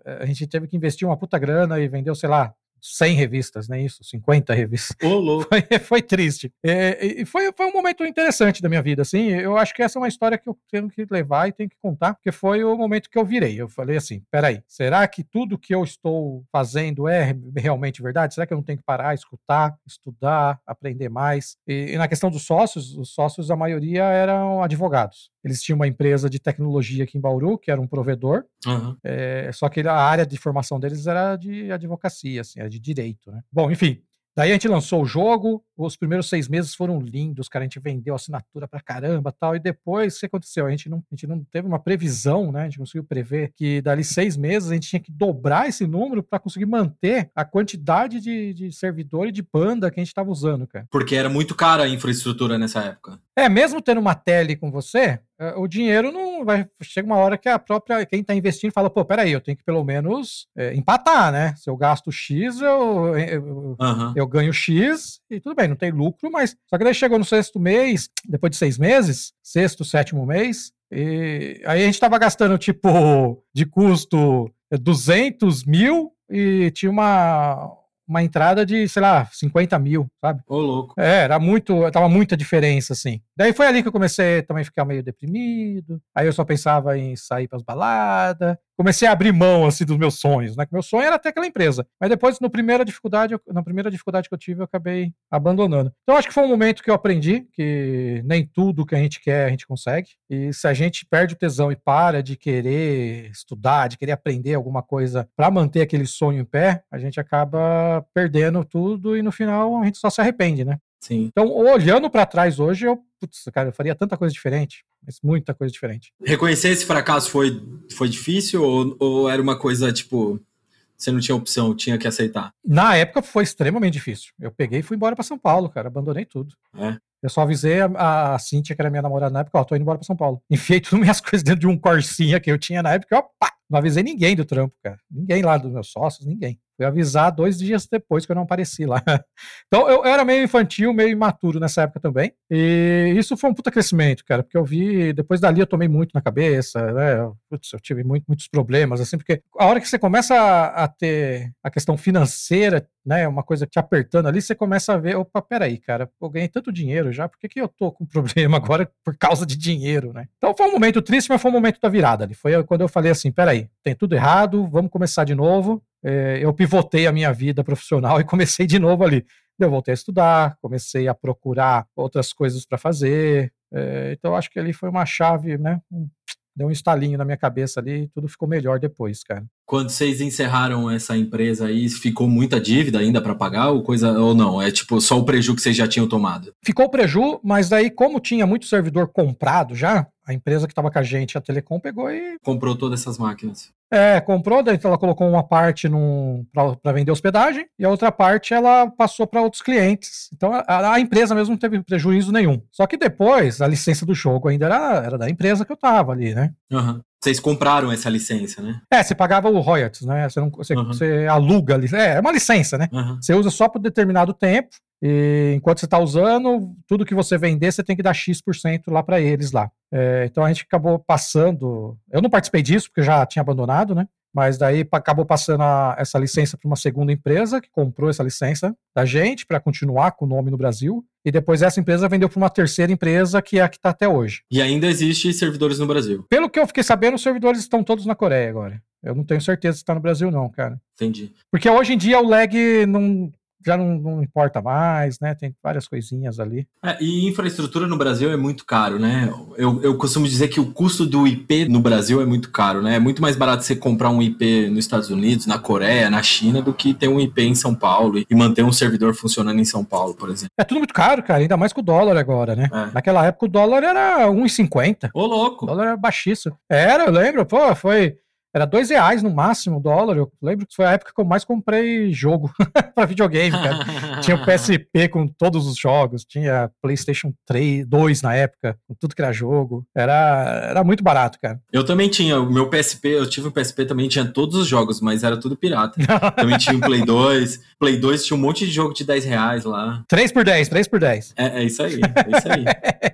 A gente teve que investir uma puta grana e vendeu, sei lá, 100 revistas, nem isso, 50 revistas. Louco. Foi, foi triste. É, e foi, foi um momento interessante da minha vida, assim. Eu acho que essa é uma história que eu tenho que levar e tenho que contar, porque foi o momento que eu virei. Eu falei assim: peraí, será que tudo que eu estou fazendo é realmente verdade? Será que eu não tenho que parar, escutar, estudar, aprender mais? E, e na questão dos sócios, os sócios, a maioria eram advogados. Eles tinham uma empresa de tecnologia aqui em Bauru, que era um provedor, Uhum. é, só que a área de formação deles era de advocacia, assim, era de direito, né? Bom, enfim. Daí a gente lançou o jogo, os primeiros seis meses foram lindos, cara. A gente vendeu assinatura pra caramba tal. E depois, o que aconteceu? A gente não, a gente não teve uma previsão, né? A gente conseguiu prever que dali seis meses a gente tinha que dobrar esse número para conseguir manter a quantidade de, de servidor e de banda que a gente estava usando, cara. Porque era muito cara a infraestrutura nessa época. É, mesmo tendo uma tele com você, é, o dinheiro não vai. Chega uma hora que a própria. Quem tá investindo fala, pô, peraí, eu tenho que pelo menos é, empatar, né? Se eu gasto X, eu, eu, Aham. eu ganho X e tudo bem, não tem lucro, mas. Só que daí chegou no sexto mês, depois de seis meses, sexto, sétimo mês, e aí a gente tava gastando, tipo, de custo é, 200 mil e tinha uma, uma entrada de, sei lá, 50 mil, sabe? Ô, louco. É, era muito, tava muita diferença, assim. Daí foi ali que eu comecei também a ficar meio deprimido. Aí eu só pensava em sair pras baladas. Comecei a abrir mão, assim, dos meus sonhos, né? Meu sonho era ter aquela empresa. Mas depois, no primeira dificuldade, na primeira dificuldade que eu tive, eu acabei abandonando. Então, acho que foi um momento que eu aprendi que nem tudo que a gente quer, a gente consegue. E se a gente perde o tesão e para de querer estudar, de querer aprender alguma coisa para manter aquele sonho em pé, a gente acaba perdendo tudo e no final a gente só se arrepende, né? Sim. Então, olhando para trás hoje, eu, putz, cara, eu faria tanta coisa diferente, mas muita coisa diferente. Reconhecer esse fracasso foi, foi difícil ou, ou era uma coisa, tipo, você não tinha opção, tinha que aceitar? Na época foi extremamente difícil. Eu peguei e fui embora para São Paulo, cara, abandonei tudo. É. Eu só avisei a, a Cíntia, que era minha namorada na época, ó, tô indo embora pra São Paulo. Enfiei tudo minhas coisas dentro de um Corsinha que eu tinha na época, e, ó, pá, não avisei ninguém do trampo, cara. Ninguém lá dos meus sócios, ninguém. Fui avisar dois dias depois que eu não apareci lá. Então eu, era meio infantil, meio imaturo nessa época também. E isso foi um puta crescimento, cara, porque eu vi, depois dali eu tomei muito na cabeça, né? Putz, eu tive muito- muitos problemas, assim, porque a hora que você começa a, a ter a questão financeira, né, uma coisa te apertando ali, você começa a ver, opa, peraí, cara, eu ganhei tanto dinheiro já, por que, que eu tô com problema agora por causa de dinheiro, né? Então foi um momento triste, mas foi um momento da virada ali. Foi quando eu falei assim, peraí, tem tudo errado, vamos começar de novo. É, eu pivotei a minha vida profissional e comecei de novo ali. Eu voltei a estudar, comecei a procurar outras coisas para fazer. É, então eu acho que ali foi uma chave, né? um- deu um estalinho na minha cabeça ali e tudo ficou melhor depois, cara. Quando vocês encerraram essa empresa aí, ficou muita dívida ainda para pagar ou coisa ou não? É tipo só o prejuízo que vocês já tinham tomado? Ficou o preju, mas daí, como tinha muito servidor comprado já, a empresa que estava com a gente, a Telecom, pegou e Comprou todas essas máquinas. é, comprou, daí ela colocou uma parte para vender hospedagem e a outra parte ela passou para outros clientes. Então a, a empresa mesmo não teve prejuízo nenhum. Só que depois a licença do jogo ainda era, era da empresa que eu tava ali, né? Aham. Vocês compraram essa licença, né? É, você pagava o royalties, né? Você, não, você, Uhum. você aluga. É, é uma licença, né? Aham. Você usa só por determinado tempo. E enquanto você está usando, tudo que você vender, você tem que dar X% lá para eles lá. É, então a gente acabou passando. Eu não participei disso, porque eu já tinha abandonado, né? Mas daí acabou passando a- essa licença para uma segunda empresa que comprou essa licença da gente para continuar com o nome no Brasil. E depois essa empresa vendeu para uma terceira empresa que é a que está até hoje. E ainda existe servidores no Brasil. Pelo que eu fiquei sabendo, os servidores estão todos na Coreia agora. Eu não tenho certeza se está no Brasil, não, cara. Entendi. Porque hoje em dia o lag não, já não, não importa mais, né? Tem várias coisinhas ali. É, e infraestrutura no Brasil é muito caro, né? Eu, eu costumo dizer que o custo do IP no Brasil é muito caro, né? É muito mais barato você comprar um IP nos Estados Unidos, na Coreia, na China, do que ter um IP em São Paulo e manter um servidor funcionando em São Paulo, por exemplo. É tudo muito caro, cara, ainda mais com o dólar agora, né? É. Naquela época o dólar era 1,50. Ô, O louco! dólar era baixíssimo. Era, eu lembro, pô, foi. Era dois reais no máximo o dólar. Eu lembro que foi a época que eu mais comprei jogo pra videogame, cara. tinha o PSP com todos os jogos, tinha PlayStation 3, 2 na época, com tudo que era jogo. Era, era muito barato, cara. Eu também tinha, o meu PSP, eu tive um PSP também, tinha todos os jogos, mas era tudo pirata. também tinha o Play 2. Play 2 tinha um monte de jogo de 10 reais lá. 3 por 10, 3 por 10. É, é isso aí, é isso aí.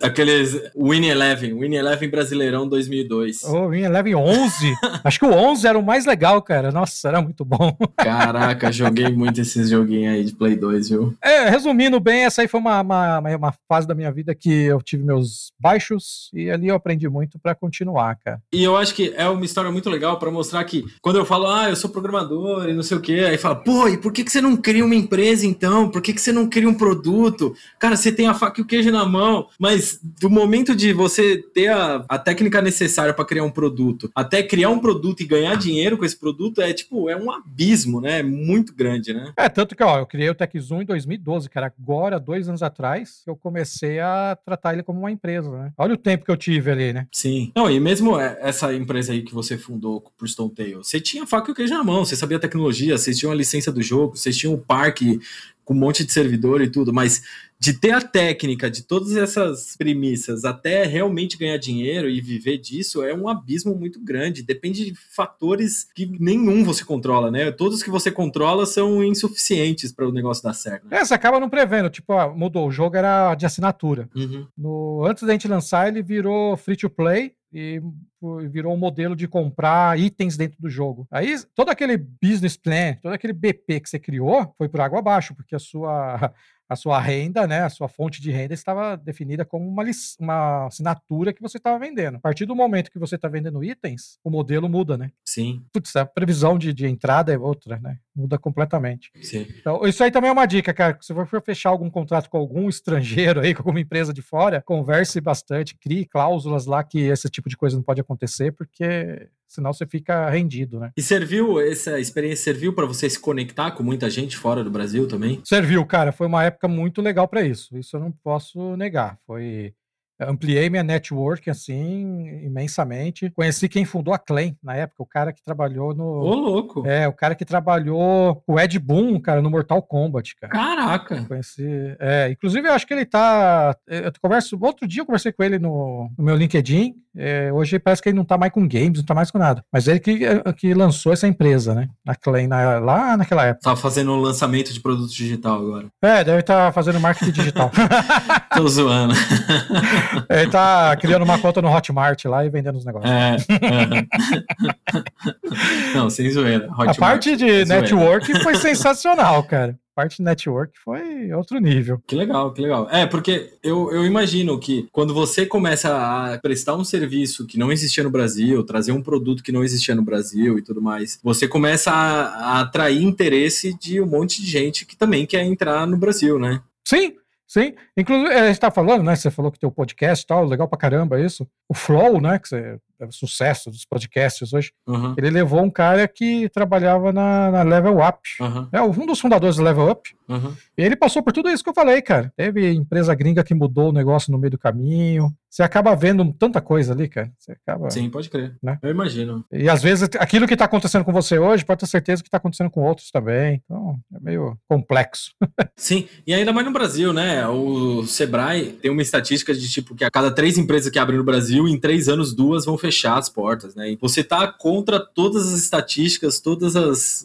Aqueles Win Eleven, Win Eleven Brasileirão 2002. O oh, Win Eleven 11. Acho que o 11 era o mais legal, cara. Nossa, era muito bom. Caraca, joguei muito esses joguinhos aí de Play 2, viu? É, resumindo bem, essa aí foi uma, uma, uma fase da minha vida que eu tive meus baixos e ali eu aprendi muito para continuar, cara. E eu acho que é uma história muito legal para mostrar que quando eu falo, ah, eu sou programador e não sei o quê, aí fala, pô, e por que, que você não cria uma empresa então? Por que, que você não cria um produto? Cara, você tem a faca e o queijo na mão, mas do momento de você ter a, a técnica necessária para criar um produto, até criar um produto e ganhar dinheiro com esse produto, é tipo, é um abismo, né? É muito grande, né? É, tanto que, ó, eu criei TechZoom em 2012, cara. Agora, dois anos atrás, eu comecei a tratar ele como uma empresa, né? Olha o tempo que eu tive ali, né? Sim. Não, e mesmo essa empresa aí que você fundou por Stone Tail, você tinha faca e queijo na mão, você sabia a tecnologia, vocês tinham a licença do jogo, vocês tinham o parque com um monte de servidor e tudo, mas de ter a técnica de todas essas premissas até realmente ganhar dinheiro e viver disso é um abismo muito grande. Depende de fatores que nenhum você controla, né? Todos que você controla são insuficientes para o negócio dar certo. Né? É, você acaba não prevendo. Tipo, ó, mudou. O jogo era de assinatura. Uhum. No, antes da gente lançar, ele virou free to play e virou um modelo de comprar itens dentro do jogo. Aí todo aquele business plan, todo aquele BP que você criou foi por água abaixo, porque a sua a sua renda, né, a sua fonte de renda estava definida como uma, uma assinatura que você estava vendendo. A partir do momento que você está vendendo itens, o modelo muda, né? Sim. Putz, a previsão de, de entrada é outra, né? Muda completamente. Sim. Então, isso aí também é uma dica, cara. Se você for fechar algum contrato com algum estrangeiro aí, com alguma empresa de fora, converse bastante, crie cláusulas lá que esse tipo de coisa não pode acontecer, porque senão você fica rendido, né? E serviu, essa experiência serviu para você se conectar com muita gente fora do Brasil também? Serviu, cara. Foi uma época muito legal para isso. Isso eu não posso negar. Foi ampliei minha network assim imensamente. Conheci quem fundou a Clan na época, o cara que trabalhou no. Ô, louco! É, o cara que trabalhou o Ed Boon, cara, no Mortal Kombat, cara. Caraca! Conheci. É, inclusive eu acho que ele tá. Eu converso. Outro dia eu conversei com ele no, no meu LinkedIn. É, hoje parece que ele não tá mais com games, não tá mais com nada. Mas ele que, que lançou essa empresa, né? A Clan, na, lá naquela época. Tá fazendo um lançamento de produto digital agora. É, deve estar tá fazendo marketing digital. Tô zoando. Ele tá criando uma conta no Hotmart lá e vendendo os negócios. É, Não, sem zoeira. Hotmart, a parte de network foi sensacional, cara parte de network foi outro nível. Que legal, que legal. É, porque eu, eu imagino que quando você começa a prestar um serviço que não existia no Brasil, trazer um produto que não existia no Brasil e tudo mais, você começa a, a atrair interesse de um monte de gente que também quer entrar no Brasil, né? Sim, Sim, inclusive, a gente tá falando, né? Você falou que tem o podcast e tal, legal pra caramba isso. O Flow, né? Que você, é sucesso dos podcasts hoje. Uhum. Ele levou um cara que trabalhava na, na Level Up. Uhum. É um dos fundadores da Level Up. Uhum. E ele passou por tudo isso que eu falei, cara. Teve empresa gringa que mudou o negócio no meio do caminho. Você acaba vendo tanta coisa ali, cara. Você acaba. Sim, pode crer. Né? Eu imagino. E às vezes aquilo que está acontecendo com você hoje pode ter certeza que está acontecendo com outros também. Então é meio complexo. Sim, e ainda mais no Brasil, né? O Sebrae tem uma estatística de tipo que a cada três empresas que abrem no Brasil, em três anos, duas vão fechar as portas, né? E você tá contra todas as estatísticas, todos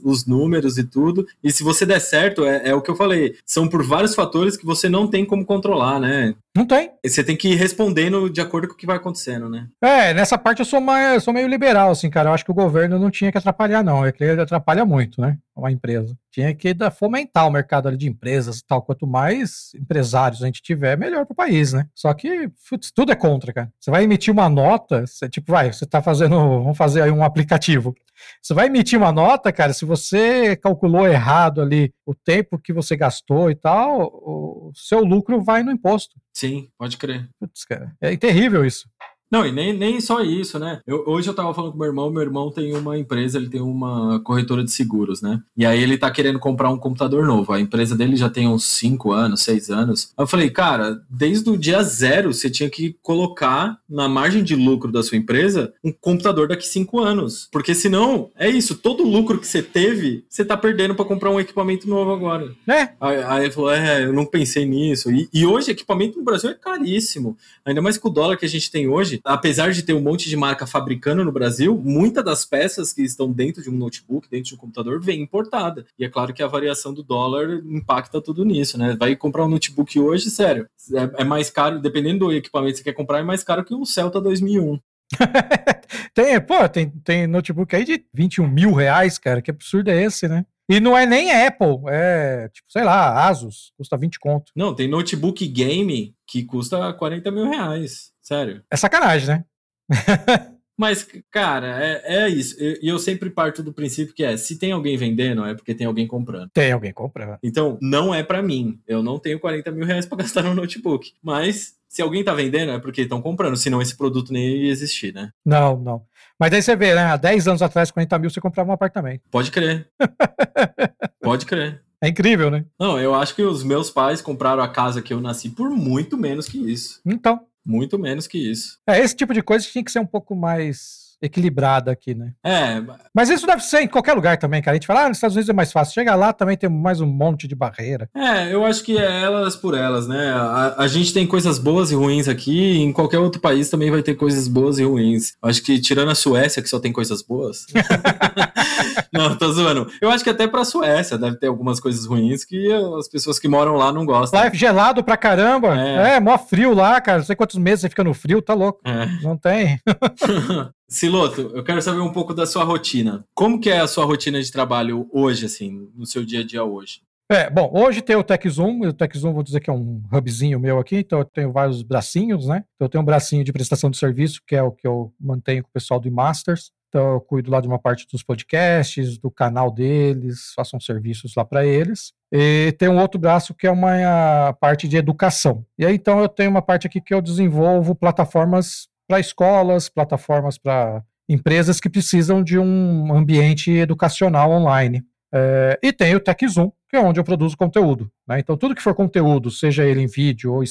os números e tudo. E se você der certo, é, é o que eu falei. São por vários fatores que você não tem como controlar, né? Não tem. E você tem que ir respondendo de acordo com o que vai acontecendo, né? É, nessa parte eu sou, mais, eu sou meio liberal, assim, cara. Eu acho que o governo não tinha que atrapalhar, não. É que ele atrapalha muito, né? Uma empresa. Tinha que fomentar o mercado ali de empresas e tal. Quanto mais empresários a gente tiver, melhor para o país, né? Só que putz, tudo é contra, cara. Você vai emitir uma nota, você, tipo, vai, você tá fazendo, vamos fazer aí um aplicativo. Você vai emitir uma nota, cara, se você calculou errado ali o tempo que você gastou e tal, o seu lucro vai no imposto. Sim, pode crer. Putz, cara, é terrível isso. Não, e nem, nem só isso, né? Eu, hoje eu tava falando com meu irmão, meu irmão tem uma empresa, ele tem uma corretora de seguros, né? E aí ele tá querendo comprar um computador novo. A empresa dele já tem uns 5 anos, 6 anos. Eu falei, cara, desde o dia zero você tinha que colocar na margem de lucro da sua empresa um computador daqui 5 anos. Porque senão, é isso, todo o lucro que você teve, você tá perdendo para comprar um equipamento novo agora. É. Aí, aí ele falou, é, eu não pensei nisso. E, e hoje equipamento no Brasil é caríssimo. Ainda mais com o dólar que a gente tem hoje, apesar de ter um monte de marca fabricando no Brasil, muitas das peças que estão dentro de um notebook, dentro de um computador, vem importada. E é claro que a variação do dólar impacta tudo nisso, né? Vai comprar um notebook hoje, sério, é, é mais caro, dependendo do equipamento que você quer comprar, é mais caro que um Celta 2001. tem, pô, tem, tem notebook aí de 21 mil reais, cara. Que absurdo é esse, né? E não é nem Apple, é tipo, sei lá, Asus, custa 20 conto. Não, tem notebook game que custa 40 mil reais. Sério. É sacanagem, né? Mas, cara, é, é isso. E eu, eu, sempre parto do princípio que é: se tem alguém vendendo, é porque tem alguém comprando. Tem alguém comprando. Então, não é para mim. Eu não tenho 40 mil reais pra gastar no notebook. Mas, se alguém tá vendendo, é porque estão comprando. Senão, esse produto nem ia existir, né? Não, não. Mas daí você vê, né? Há 10 anos atrás, 40 mil, você comprava um apartamento. Pode crer. Pode crer. É incrível, né? Não, eu acho que os meus pais compraram a casa que eu nasci por muito menos que isso. Então. Muito menos que isso. É, esse tipo de coisa tinha que ser um pouco mais equilibrada aqui, né? É. Mas isso deve ser em qualquer lugar também, cara. A gente fala, ah, nos Estados Unidos é mais fácil. Chega lá também tem mais um monte de barreira. É, eu acho que é elas por elas, né? A, a gente tem coisas boas e ruins aqui, em qualquer outro país também vai ter coisas boas e ruins. Eu acho que tirando a Suécia, que só tem coisas boas. não, tô zoando. Eu acho que até pra Suécia deve ter algumas coisas ruins que as pessoas que moram lá não gostam. Lá é gelado pra caramba. É, é mó frio lá, cara. Não sei quantos meses você fica no frio, tá louco. É. Não tem. Siloto, eu quero saber um pouco da sua rotina. Como que é a sua rotina de trabalho hoje, assim, no seu dia a dia hoje? É, bom, hoje tem o TechZoom, o TechZoom vou dizer que é um hubzinho meu aqui, então eu tenho vários bracinhos, né? Então eu tenho um bracinho de prestação de serviço, que é o que eu mantenho com o pessoal do Masters. Então eu cuido lá de uma parte dos podcasts, do canal deles, faço uns serviços lá para eles. E tem um outro braço que é uma parte de educação. E aí então eu tenho uma parte aqui que eu desenvolvo plataformas para escolas, plataformas para empresas que precisam de um ambiente educacional online. É, e tem o TechZoom, que é onde eu produzo conteúdo. Né? Então, tudo que for conteúdo, seja ele em vídeo ou,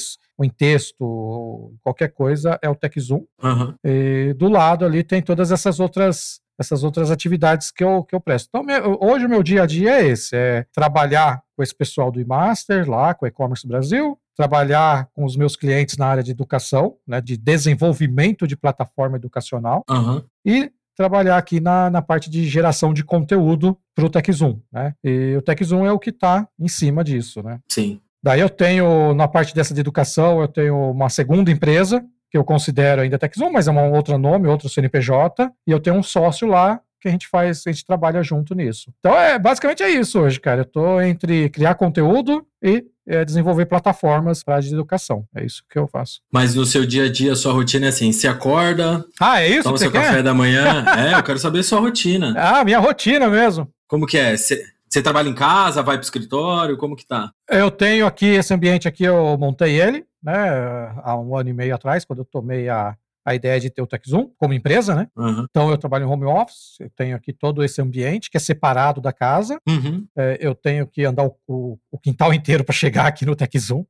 em texto, ou qualquer coisa, é o TechZoom. Uhum. E do lado ali tem todas essas outras essas outras atividades que eu, que eu presto. Então, meu, hoje o meu dia a dia é esse, é trabalhar com esse pessoal do e-master lá, com o e-commerce Brasil, trabalhar com os meus clientes na área de educação, né, de desenvolvimento de plataforma educacional, uhum. e trabalhar aqui na, na parte de geração de conteúdo para o TechZoom. Né? E o TechZoom é o que está em cima disso. Né? Sim. Daí eu tenho, na parte dessa de educação, eu tenho uma segunda empresa, que eu considero ainda TechZoom, mas é um outro nome, outro CNPJ, e eu tenho um sócio lá que a gente faz, a gente trabalha junto nisso. Então, é basicamente é isso hoje, cara. Eu estou entre criar conteúdo e é, desenvolver plataformas para a de educação. É isso que eu faço. Mas no seu dia a dia, sua rotina é assim: se acorda. Ah, é isso? Toma seu quer? café da manhã. é, eu quero saber sua rotina. Ah, minha rotina mesmo. Como que é? Você trabalha em casa, vai para o escritório? Como que tá? Eu tenho aqui esse ambiente aqui, eu montei ele, né, há um ano e meio atrás, quando eu tomei a, a ideia de ter o TechZoom como empresa, né? Uhum. Então eu trabalho em home office, eu tenho aqui todo esse ambiente que é separado da casa. Uhum. É, eu tenho que andar o, o, o quintal inteiro para chegar aqui no TechZoom.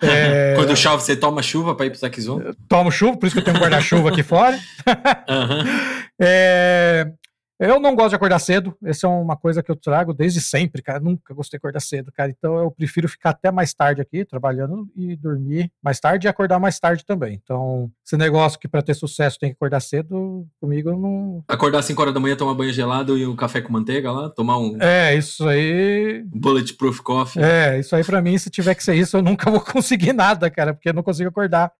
É... Quando chove, você toma chuva para ir para o TechZoom? Tomo chuva, por isso que eu tenho um guarda-chuva aqui fora. uhum. é... Eu não gosto de acordar cedo, essa é uma coisa que eu trago desde sempre, cara. Nunca gostei de acordar cedo, cara. Então eu prefiro ficar até mais tarde aqui, trabalhando e dormir mais tarde e acordar mais tarde também. Então, esse negócio que para ter sucesso tem que acordar cedo, comigo não. Acordar às 5 horas da manhã, tomar banho gelado e um café com manteiga lá, tomar um. É, isso aí. Bulletproof coffee. É, isso aí para mim, se tiver que ser isso, eu nunca vou conseguir nada, cara, porque eu não consigo acordar.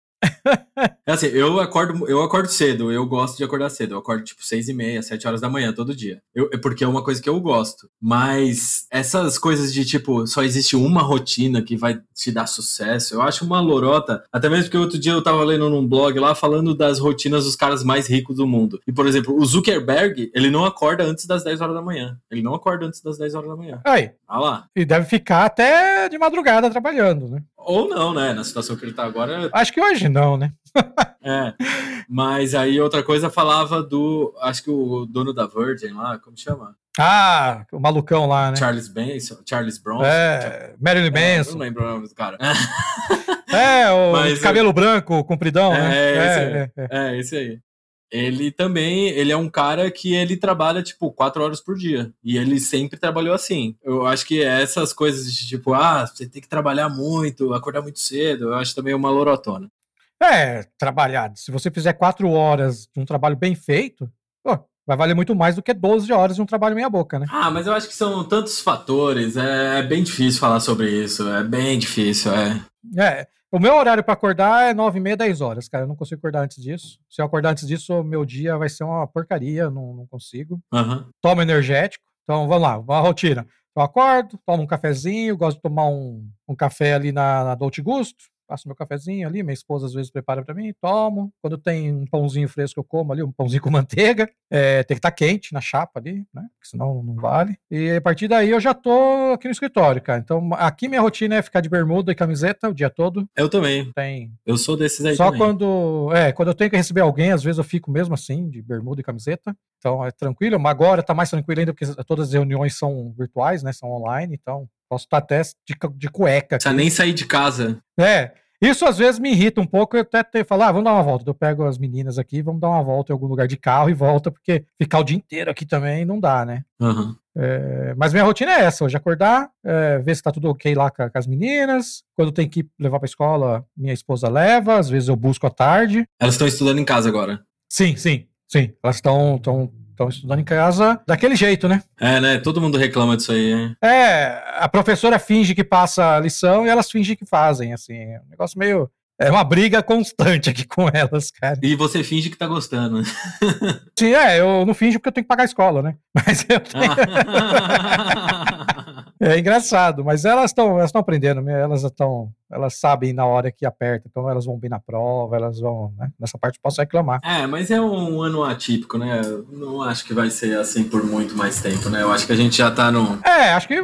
É assim, eu acordo, eu acordo cedo, eu gosto de acordar cedo. Eu acordo tipo seis e meia, sete horas da manhã todo dia. Eu, é porque é uma coisa que eu gosto. Mas essas coisas de tipo, só existe uma rotina que vai te dar sucesso, eu acho uma lorota. Até mesmo porque outro dia eu tava lendo num blog lá falando das rotinas dos caras mais ricos do mundo. E, por exemplo, o Zuckerberg, ele não acorda antes das 10 horas da manhã. Ele não acorda antes das 10 horas da manhã. Aí. Ah lá. E deve ficar até de madrugada trabalhando, né? Ou não, né? Na situação que ele tá agora. Acho que hoje não, né? é. Mas aí outra coisa falava do. Acho que o dono da Virgin lá, como chama? Ah, o malucão lá, né? Charles Benson, Charles Bronson. É, Marilyn é, Manson. não lembro o nome do cara. é, o Mas, cabelo eu... branco, compridão, é, né? É, esse é. É, é, esse aí ele também ele é um cara que ele trabalha tipo quatro horas por dia. E ele sempre trabalhou assim. Eu acho que essas coisas de tipo ah você tem que trabalhar muito acordar muito cedo eu acho também uma lorotona. É trabalhar. Se você fizer quatro horas de um trabalho bem feito pô, vai valer muito mais do que 12 horas de um trabalho meia boca né? Ah mas eu acho que são tantos fatores é, é bem difícil falar sobre isso é bem difícil é. É o meu horário para acordar é 9 e meia, 10 horas, cara. Eu não consigo acordar antes disso. Se eu acordar antes disso, meu dia vai ser uma porcaria, não, não consigo. Uhum. Tomo energético. Então, vamos lá, uma rotina. Eu acordo, tomo um cafezinho, gosto de tomar um, um café ali na, na Dolce Gusto faço meu cafezinho ali, minha esposa às vezes prepara para mim, tomo. Quando tem um pãozinho fresco, eu como ali, um pãozinho com manteiga. É, tem que estar tá quente na chapa ali, né? Porque senão não vale. E a partir daí eu já tô aqui no escritório, cara. Então aqui minha rotina é ficar de bermuda e camiseta o dia todo. Eu também. Tem. Eu sou desses aí Só também. quando. É, quando eu tenho que receber alguém, às vezes eu fico mesmo assim, de bermuda e camiseta. Então é tranquilo. Mas agora tá mais tranquilo ainda, porque todas as reuniões são virtuais, né? São online, então posso estar até de, de cueca. Precisa nem sair de casa. É. Isso às vezes me irrita um pouco, eu até te falar, ah, vamos dar uma volta. Eu pego as meninas aqui, vamos dar uma volta em algum lugar de carro e volta, porque ficar o dia inteiro aqui também não dá, né? Uhum. É, mas minha rotina é essa: hoje acordar, é, ver se tá tudo ok lá com, com as meninas. Quando tem que levar pra escola, minha esposa leva, às vezes eu busco à tarde. Elas estão estudando em casa agora? Sim, sim, sim. Elas estão estão estudando em casa daquele jeito, né? É, né? Todo mundo reclama disso aí, hein? É, a professora finge que passa a lição e elas fingem que fazem, assim. É um negócio meio. É uma briga constante aqui com elas, cara. E você finge que tá gostando. Sim, é, eu não finge porque eu tenho que pagar a escola, né? Mas eu tenho... É engraçado, mas elas estão elas estão aprendendo, elas estão elas sabem na hora que aperta, então elas vão bem na prova, elas vão, né? Nessa parte posso reclamar. É, mas é um ano atípico, né? Não acho que vai ser assim por muito mais tempo, né? Eu acho que a gente já tá no. É, acho que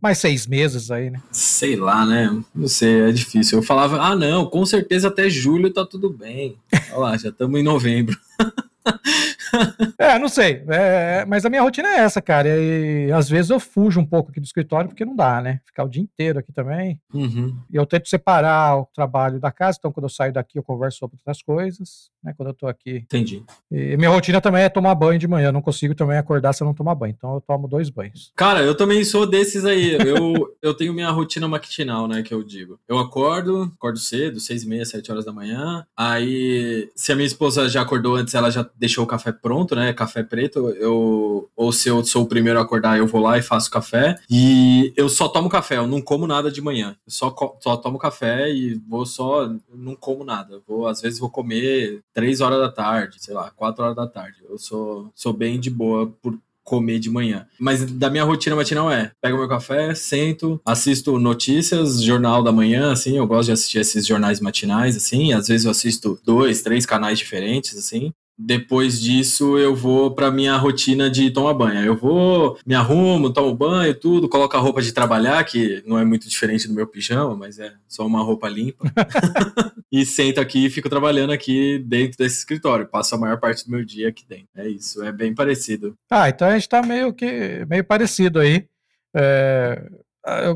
mais seis meses aí, né? Sei lá, né? Não sei, é difícil. Eu falava, ah, não, com certeza até julho tá tudo bem. Olha lá, já estamos em novembro. é, não sei. É, mas a minha rotina é essa, cara. E às vezes eu fujo um pouco aqui do escritório porque não dá, né? Ficar o dia inteiro aqui também. Uhum. E eu tento separar o trabalho da casa. Então, quando eu saio daqui, eu converso sobre outras coisas, né? Quando eu tô aqui. Entendi. E minha rotina também é tomar banho de manhã. Eu não consigo também acordar se eu não tomar banho. Então, eu tomo dois banhos. Cara, eu também sou desses aí. Eu, eu tenho minha rotina matinal, né? Que eu digo. Eu acordo, acordo cedo, seis e meia, sete horas da manhã. Aí, se a minha esposa já acordou antes, ela já deixou o café pronto, né? Café preto. Eu, ou se eu sou o primeiro a acordar, eu vou lá e faço café. E eu só tomo café, eu não como nada de manhã. Eu só, só tomo café e vou só. Não como nada. Vou, às vezes vou comer três horas da tarde, sei lá, quatro horas da tarde. Eu sou, sou bem de boa por comer de manhã. Mas da minha rotina matinal é: pego meu café, sento, assisto notícias, jornal da manhã, assim. Eu gosto de assistir esses jornais matinais, assim. Às vezes eu assisto dois, três canais diferentes, assim. Depois disso, eu vou para minha rotina de tomar banho. Eu vou, me arrumo, tomo banho, tudo, coloco a roupa de trabalhar, que não é muito diferente do meu pijama, mas é só uma roupa limpa. e sento aqui e fico trabalhando aqui dentro desse escritório. Passo a maior parte do meu dia aqui dentro. É isso, é bem parecido. Ah, então a gente tá meio que meio parecido aí. É,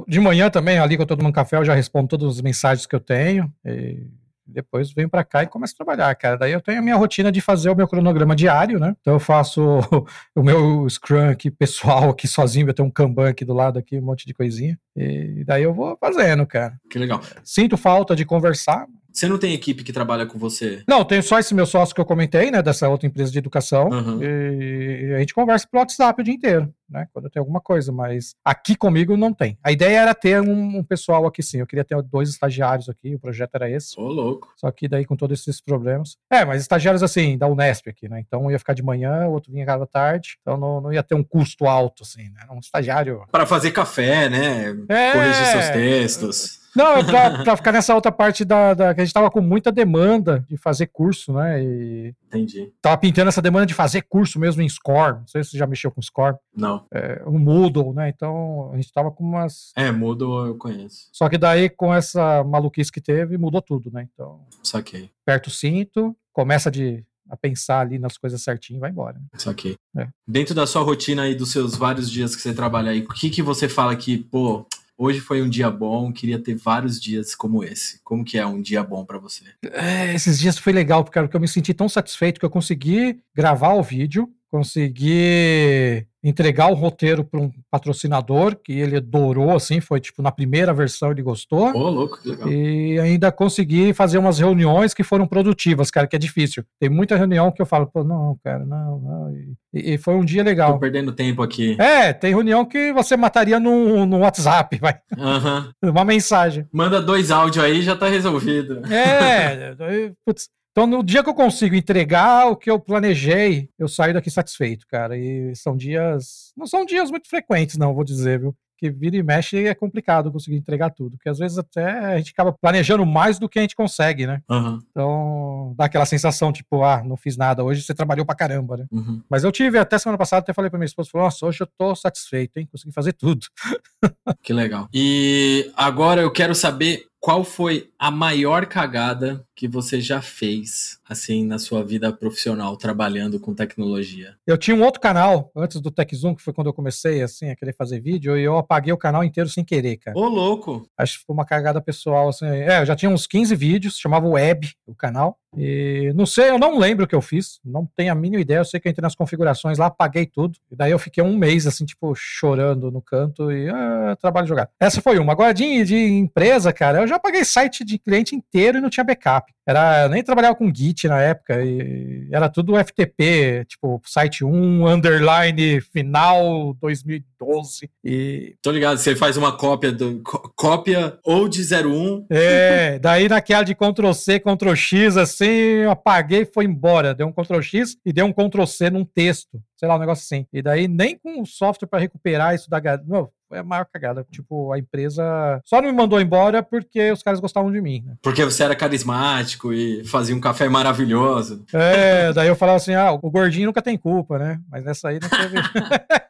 de manhã também, ali que eu tô tomando café, eu já respondo todas as mensagens que eu tenho. E depois venho para cá e começo a trabalhar, cara. Daí eu tenho a minha rotina de fazer o meu cronograma diário, né? Então eu faço o meu Scrum aqui pessoal, aqui sozinho, eu tenho um Kanban aqui do lado, aqui, um monte de coisinha. E daí eu vou fazendo, cara. Que legal. Sinto falta de conversar, você não tem equipe que trabalha com você? Não, tenho só esse meu sócio que eu comentei, né, dessa outra empresa de educação. Uhum. E a gente conversa pelo WhatsApp o dia inteiro, né, quando tem alguma coisa, mas aqui comigo não tem. A ideia era ter um, um pessoal aqui sim, eu queria ter dois estagiários aqui, o projeto era esse. Ô, louco. Só que daí com todos esses problemas. É, mas estagiários assim, da Unesp aqui, né, então um ia ficar de manhã, o outro vinha cada tarde, então não, não ia ter um custo alto, assim, né, um estagiário. Para fazer café, né, é... corrigir seus textos. Não, é pra, pra ficar nessa outra parte da, da, que a gente tava com muita demanda de fazer curso, né? E Entendi. tava pintando essa demanda de fazer curso mesmo em Score. Não sei se você já mexeu com Score. Não. É, um Moodle, né? Então a gente tava com umas. É, Moodle eu conheço. Só que daí, com essa maluquice que teve, mudou tudo, né? Então, Saquei. aperta o cinto, começa de, a pensar ali nas coisas certinho e vai embora. né? Saquei. É. Dentro da sua rotina aí, dos seus vários dias que você trabalha aí, o que que você fala que, pô, hoje foi um dia bom, queria ter vários dias como esse? Como que é um dia bom pra você? É, esses dias foi legal, porque porque eu me senti tão satisfeito que eu consegui gravar o vídeo, consegui entregar o roteiro para um patrocinador, que ele adorou, assim, foi tipo na primeira versão ele gostou. Ô, louco, que legal. E ainda consegui fazer umas reuniões que foram produtivas, cara, que é difícil. Tem muita reunião que eu falo, pô, não, cara, não, não. E, e foi um dia Tô legal. perdendo tempo aqui. É, tem reunião que você mataria no, no WhatsApp, vai. Aham. Uma mensagem. Manda dois áudios aí já tá resolvido. É, putz. Então, no dia que eu consigo entregar o que eu planejei, eu saio daqui satisfeito, cara. E são dias. Não são dias muito frequentes, não, vou dizer, viu? Que vira e mexe é complicado conseguir entregar tudo. Porque às vezes até a gente acaba planejando mais do que a gente consegue, né? Aham. Então, dá aquela sensação, tipo, ah, não fiz nada. Hoje você trabalhou pra caramba, né? Uhum. Mas eu tive, até semana passada, até falei pra minha esposa, falou, nossa, hoje eu tô satisfeito, hein? Consegui fazer tudo. Que legal. E agora eu quero saber qual foi a maior cagada que você já fez, assim, na sua vida profissional, trabalhando com tecnologia. Eu tinha um outro canal, antes do TechZoom, que foi quando eu comecei, assim, a querer fazer vídeo, e eu apaguei o canal inteiro sem querer, cara. Ô, louco! Acho que foi uma cagada pessoal, assim. É, eu já tinha uns 15 vídeos, chamava Web, o canal. E não sei, eu não lembro o que eu fiz, não tenho a mínima ideia. Eu sei que eu entrei nas configurações lá, apaguei tudo. E daí eu fiquei um mês, assim, tipo, chorando no canto e ah, trabalho jogado. Essa foi uma. Agora, de, de empresa, cara, eu já paguei site de cliente inteiro e não tinha backup. Era, eu nem trabalhava com Git na época, e era tudo FTP, tipo, site 1, underline, final 2012. E Tô ligado, você faz uma cópia do có- cópia ou de 01. É, daí naquela de Ctrl C, Ctrl X, assim, eu apaguei e foi embora. Deu um Ctrl X e deu um Ctrl C num texto. Sei lá, um negócio assim. E daí nem com o software para recuperar isso da. ga- Não, foi a maior cagada. Tipo, a empresa só não me mandou embora porque os caras gostavam de mim, né? Porque você era carismático e fazia um café maravilhoso. É, daí eu falava assim: ah, o gordinho nunca tem culpa, né? Mas nessa aí não teve.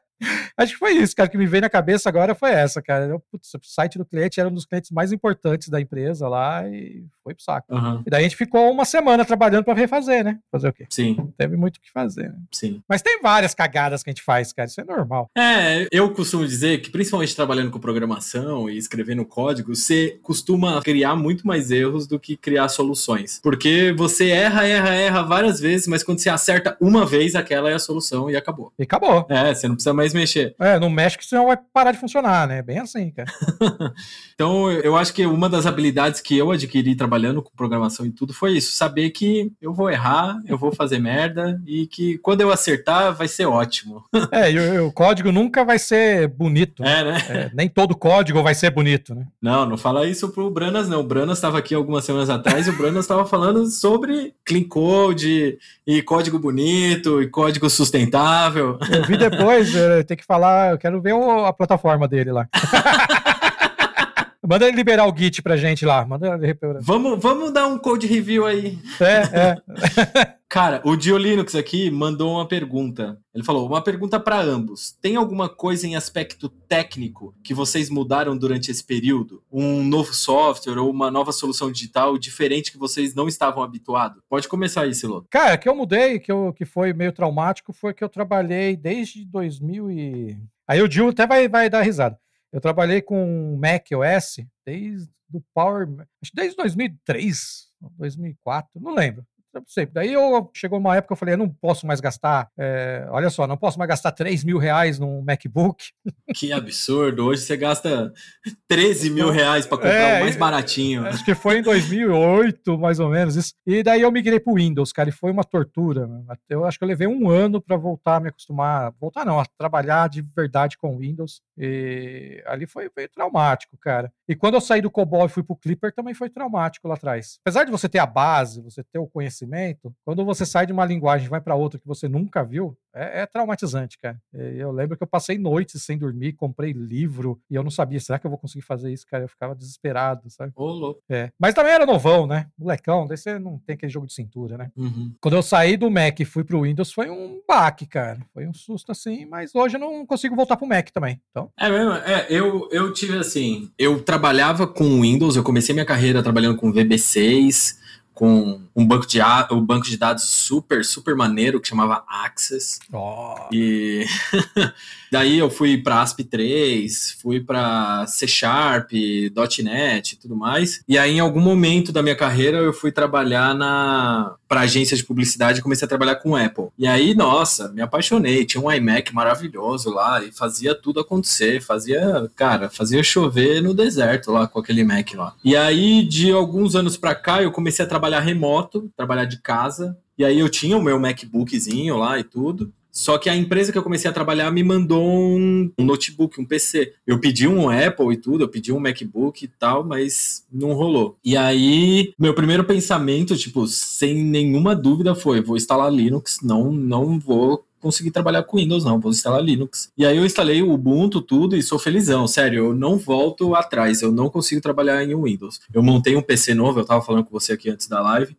Acho que foi isso, cara, que me veio na cabeça agora foi essa, cara. Eu, putz, o site do cliente era um dos clientes mais importantes da empresa lá e foi pro saco. Aham. E daí a gente ficou uma semana trabalhando para refazer, né? Fazer o quê? Sim, Não teve muito o que fazer, né? sim. Mas tem várias cagadas que a gente faz, cara. Isso é normal. É, eu costumo dizer que, principalmente trabalhando com programação e escrevendo código, você costuma criar muito mais erros do que criar soluções. Porque você erra, erra, erra várias vezes, mas quando você acerta uma vez, aquela é a solução e acabou. E acabou. É, você não precisa mais mexer. É, não mexe que senão vai parar de funcionar, né? Bem assim, cara. Então, eu acho que uma das habilidades que eu adquiri trabalhando com programação e tudo foi isso: saber que eu vou errar, eu vou fazer merda e que quando eu acertar vai ser ótimo. É, e o, código nunca vai ser bonito. É, né? É, nem todo código vai ser bonito, né? Não, não fala isso pro Branas, não. O Branas estava aqui algumas semanas atrás e o Branas estava falando sobre clean code e código bonito e código sustentável. Eu vi depois, tenho que falar, eu quero ver o- a plataforma dele lá. Manda ele liberar o Git pra gente lá. Manda. Vamos, vamos dar um code review aí. É, é. Cara, o Dio Linux aqui mandou uma pergunta. Ele falou: uma pergunta para ambos. Tem alguma coisa em aspecto técnico que vocês mudaram durante esse período? Um novo software ou uma nova solução digital diferente que vocês não estavam habituados? Pode começar aí, Siloto. Cara, que eu mudei, que, eu, que foi meio traumático, foi que eu trabalhei desde 2000 e... Aí o Gil até vai, vai dar risada. Eu trabalhei com Mac OS desde o Power... Acho desde 2003, 2004, não lembro. Sei. Daí eu, chegou uma época que eu falei, eu não posso mais gastar, é, olha só, não posso mais gastar 3 mil reais num MacBook. Que absurdo. Hoje você gasta 13 mil reais para comprar É, o mais baratinho. Acho que foi em 2008, mais ou menos isso. E daí eu migrei pro Windows, cara, e foi uma tortura. Eu acho que eu levei um ano para voltar a me acostumar, voltar não, a trabalhar de verdade com Windows. E ali foi meio traumático, cara. E quando eu saí do COBOL e fui pro Clipper, também foi traumático lá atrás. Apesar de você ter a base, você ter o conhecimento conhecimento, quando você sai de uma linguagem e vai para outra que você nunca viu, é, é, traumatizante, cara. Eu lembro que eu passei noites sem dormir, comprei livro e eu não sabia, será que eu vou conseguir fazer isso, cara? Eu ficava desesperado, sabe? Ô, louco. É. Mas também era novão, né? Molecão, daí você não tem aquele jogo de cintura, né? Uhum. Quando eu saí do Mac e fui pro Windows, foi um baque, cara. Foi um susto assim, mas hoje eu não consigo voltar pro Mac também. Então... É mesmo? É, eu, eu tive assim, eu trabalhava com Windows, eu comecei minha carreira trabalhando com VB6, com um banco de, um banco de dados super, super maneiro que chamava Access. Oh. E daí eu fui para ASP3, fui para C Sharp, .NET e tudo mais. E aí em algum momento da minha carreira eu fui trabalhar na para agência de publicidade e comecei a trabalhar com Apple. E aí, nossa, me apaixonei. Tinha um iMac maravilhoso lá e fazia tudo acontecer. Fazia, cara, fazia chover no deserto lá com aquele Mac lá. E aí, de alguns anos para cá, eu comecei a trabalhar remoto, trabalhar de casa. E aí eu tinha o meu MacBookzinho lá e tudo. Só que a empresa que eu comecei a trabalhar me mandou um, notebook, um PC. Eu pedi um Apple e tudo, eu pedi um MacBook e tal, mas não rolou. E aí, meu primeiro pensamento, tipo, sem nenhuma dúvida, foi: vou instalar Linux, não, não vou conseguir trabalhar com Windows, não, vou instalar Linux. E aí eu instalei o Ubuntu, tudo, e sou felizão, sério, eu não volto atrás, eu não consigo trabalhar em Windows. Eu montei um PC novo, eu tava falando com você aqui antes da live,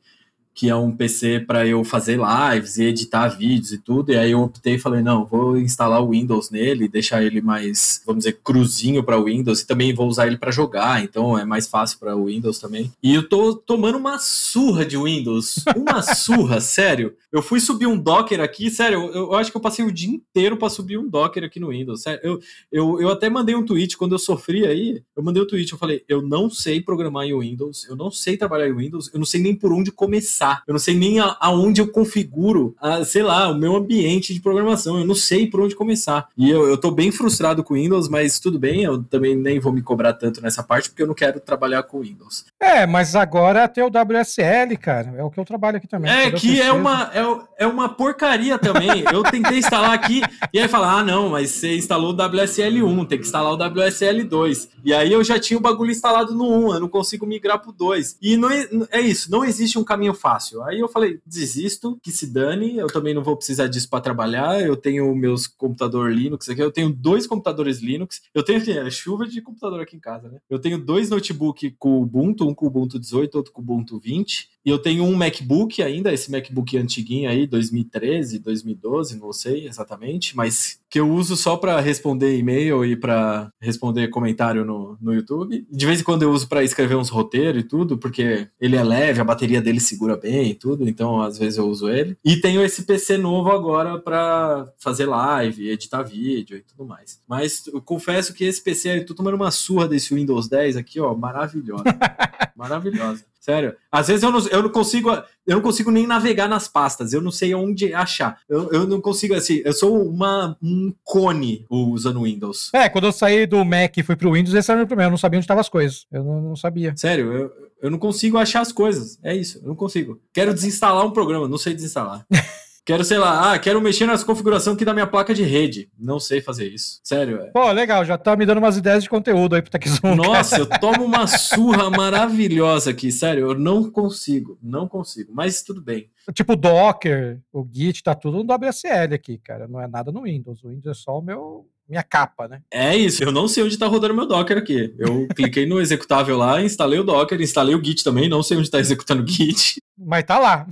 que é um PC para eu fazer lives e editar vídeos e tudo. E aí eu optei e falei, não, vou instalar o Windows nele, deixar ele mais, vamos dizer, cruzinho para Windows e também vou usar ele para jogar, então é mais fácil para o Windows também. E eu tô tomando uma surra de Windows, uma surra, sério. Eu fui subir um Docker aqui, sério, eu, eu acho que eu passei o dia inteiro para subir um Docker aqui no Windows. Sério, eu, eu, eu até mandei um tweet quando eu sofri aí, eu mandei um tweet, eu falei, eu não sei programar em Windows, eu não sei trabalhar em Windows, eu não sei nem por onde começar Eu não sei nem a, aonde eu configuro, a, sei lá, o meu ambiente de programação. Eu não sei por onde começar. E eu, eu tô bem frustrado com Windows, mas tudo bem, eu também nem vou me cobrar tanto nessa parte, porque eu não quero trabalhar com Windows. É, mas agora tem o WSL, cara. É o que eu trabalho aqui também. É, que é uma, é, é uma porcaria também. eu tentei instalar aqui e aí falar: ah, não, mas você instalou o WSL1, tem que instalar o WSL2. E aí eu já tinha o bagulho instalado no 1, eu não consigo migrar pro 2. E não é, é isso, não existe um caminho fácil fácil. Aí eu falei, desisto, que se dane, eu também não vou precisar disso para trabalhar. Eu tenho meus computador Linux aqui, eu tenho dois computadores Linux. Eu tenho aqui, é chuva de computador aqui em casa, né? Eu tenho dois notebook com Ubuntu, um com Ubuntu 18, outro com Ubuntu 20. E eu tenho um MacBook ainda, esse MacBook antiguinho aí, 2013, 2012, não sei exatamente, mas que eu uso só para responder e-mail e para responder comentário no, no YouTube. De vez em quando eu uso para escrever uns roteiros e tudo, porque ele é leve, a bateria dele segura bem e tudo, então às vezes eu uso ele. E tenho esse PC novo agora para fazer live, editar vídeo e tudo mais. Mas eu confesso que esse PC, eu tô tomando uma surra desse Windows 10 aqui, ó, maravilhosa. maravilhosa. Sério. Às vezes eu não, eu não consigo, eu não consigo nem navegar nas pastas. Eu não sei onde achar. Eu, eu não consigo assim. Eu sou uma, um cone usando Windows. É, quando eu saí do Mac e fui pro Windows, esse era o meu problema. Eu não sabia onde estavam as coisas. Eu não, não sabia. Sério, eu, eu não consigo achar as coisas. É isso. Eu não consigo. Quero desinstalar um programa. Não sei desinstalar. Quero, sei lá, ah, quero mexer nas configurações aqui da minha placa de rede. Não sei fazer isso. Sério, é. Pô, legal, já tá me dando umas ideias de conteúdo aí pro TechZoom. Nossa, eu tomo uma surra maravilhosa aqui, sério, eu não consigo, não consigo, mas tudo bem. Tipo, Docker, o Git, tá tudo no WSL aqui, cara, não é nada no Windows. O Windows é só o meu minha capa, né? É isso, eu não sei onde tá rodando meu Docker aqui. Eu cliquei no executável lá, instalei o Docker, instalei o Git também, não sei onde tá executando o Git. Mas tá lá.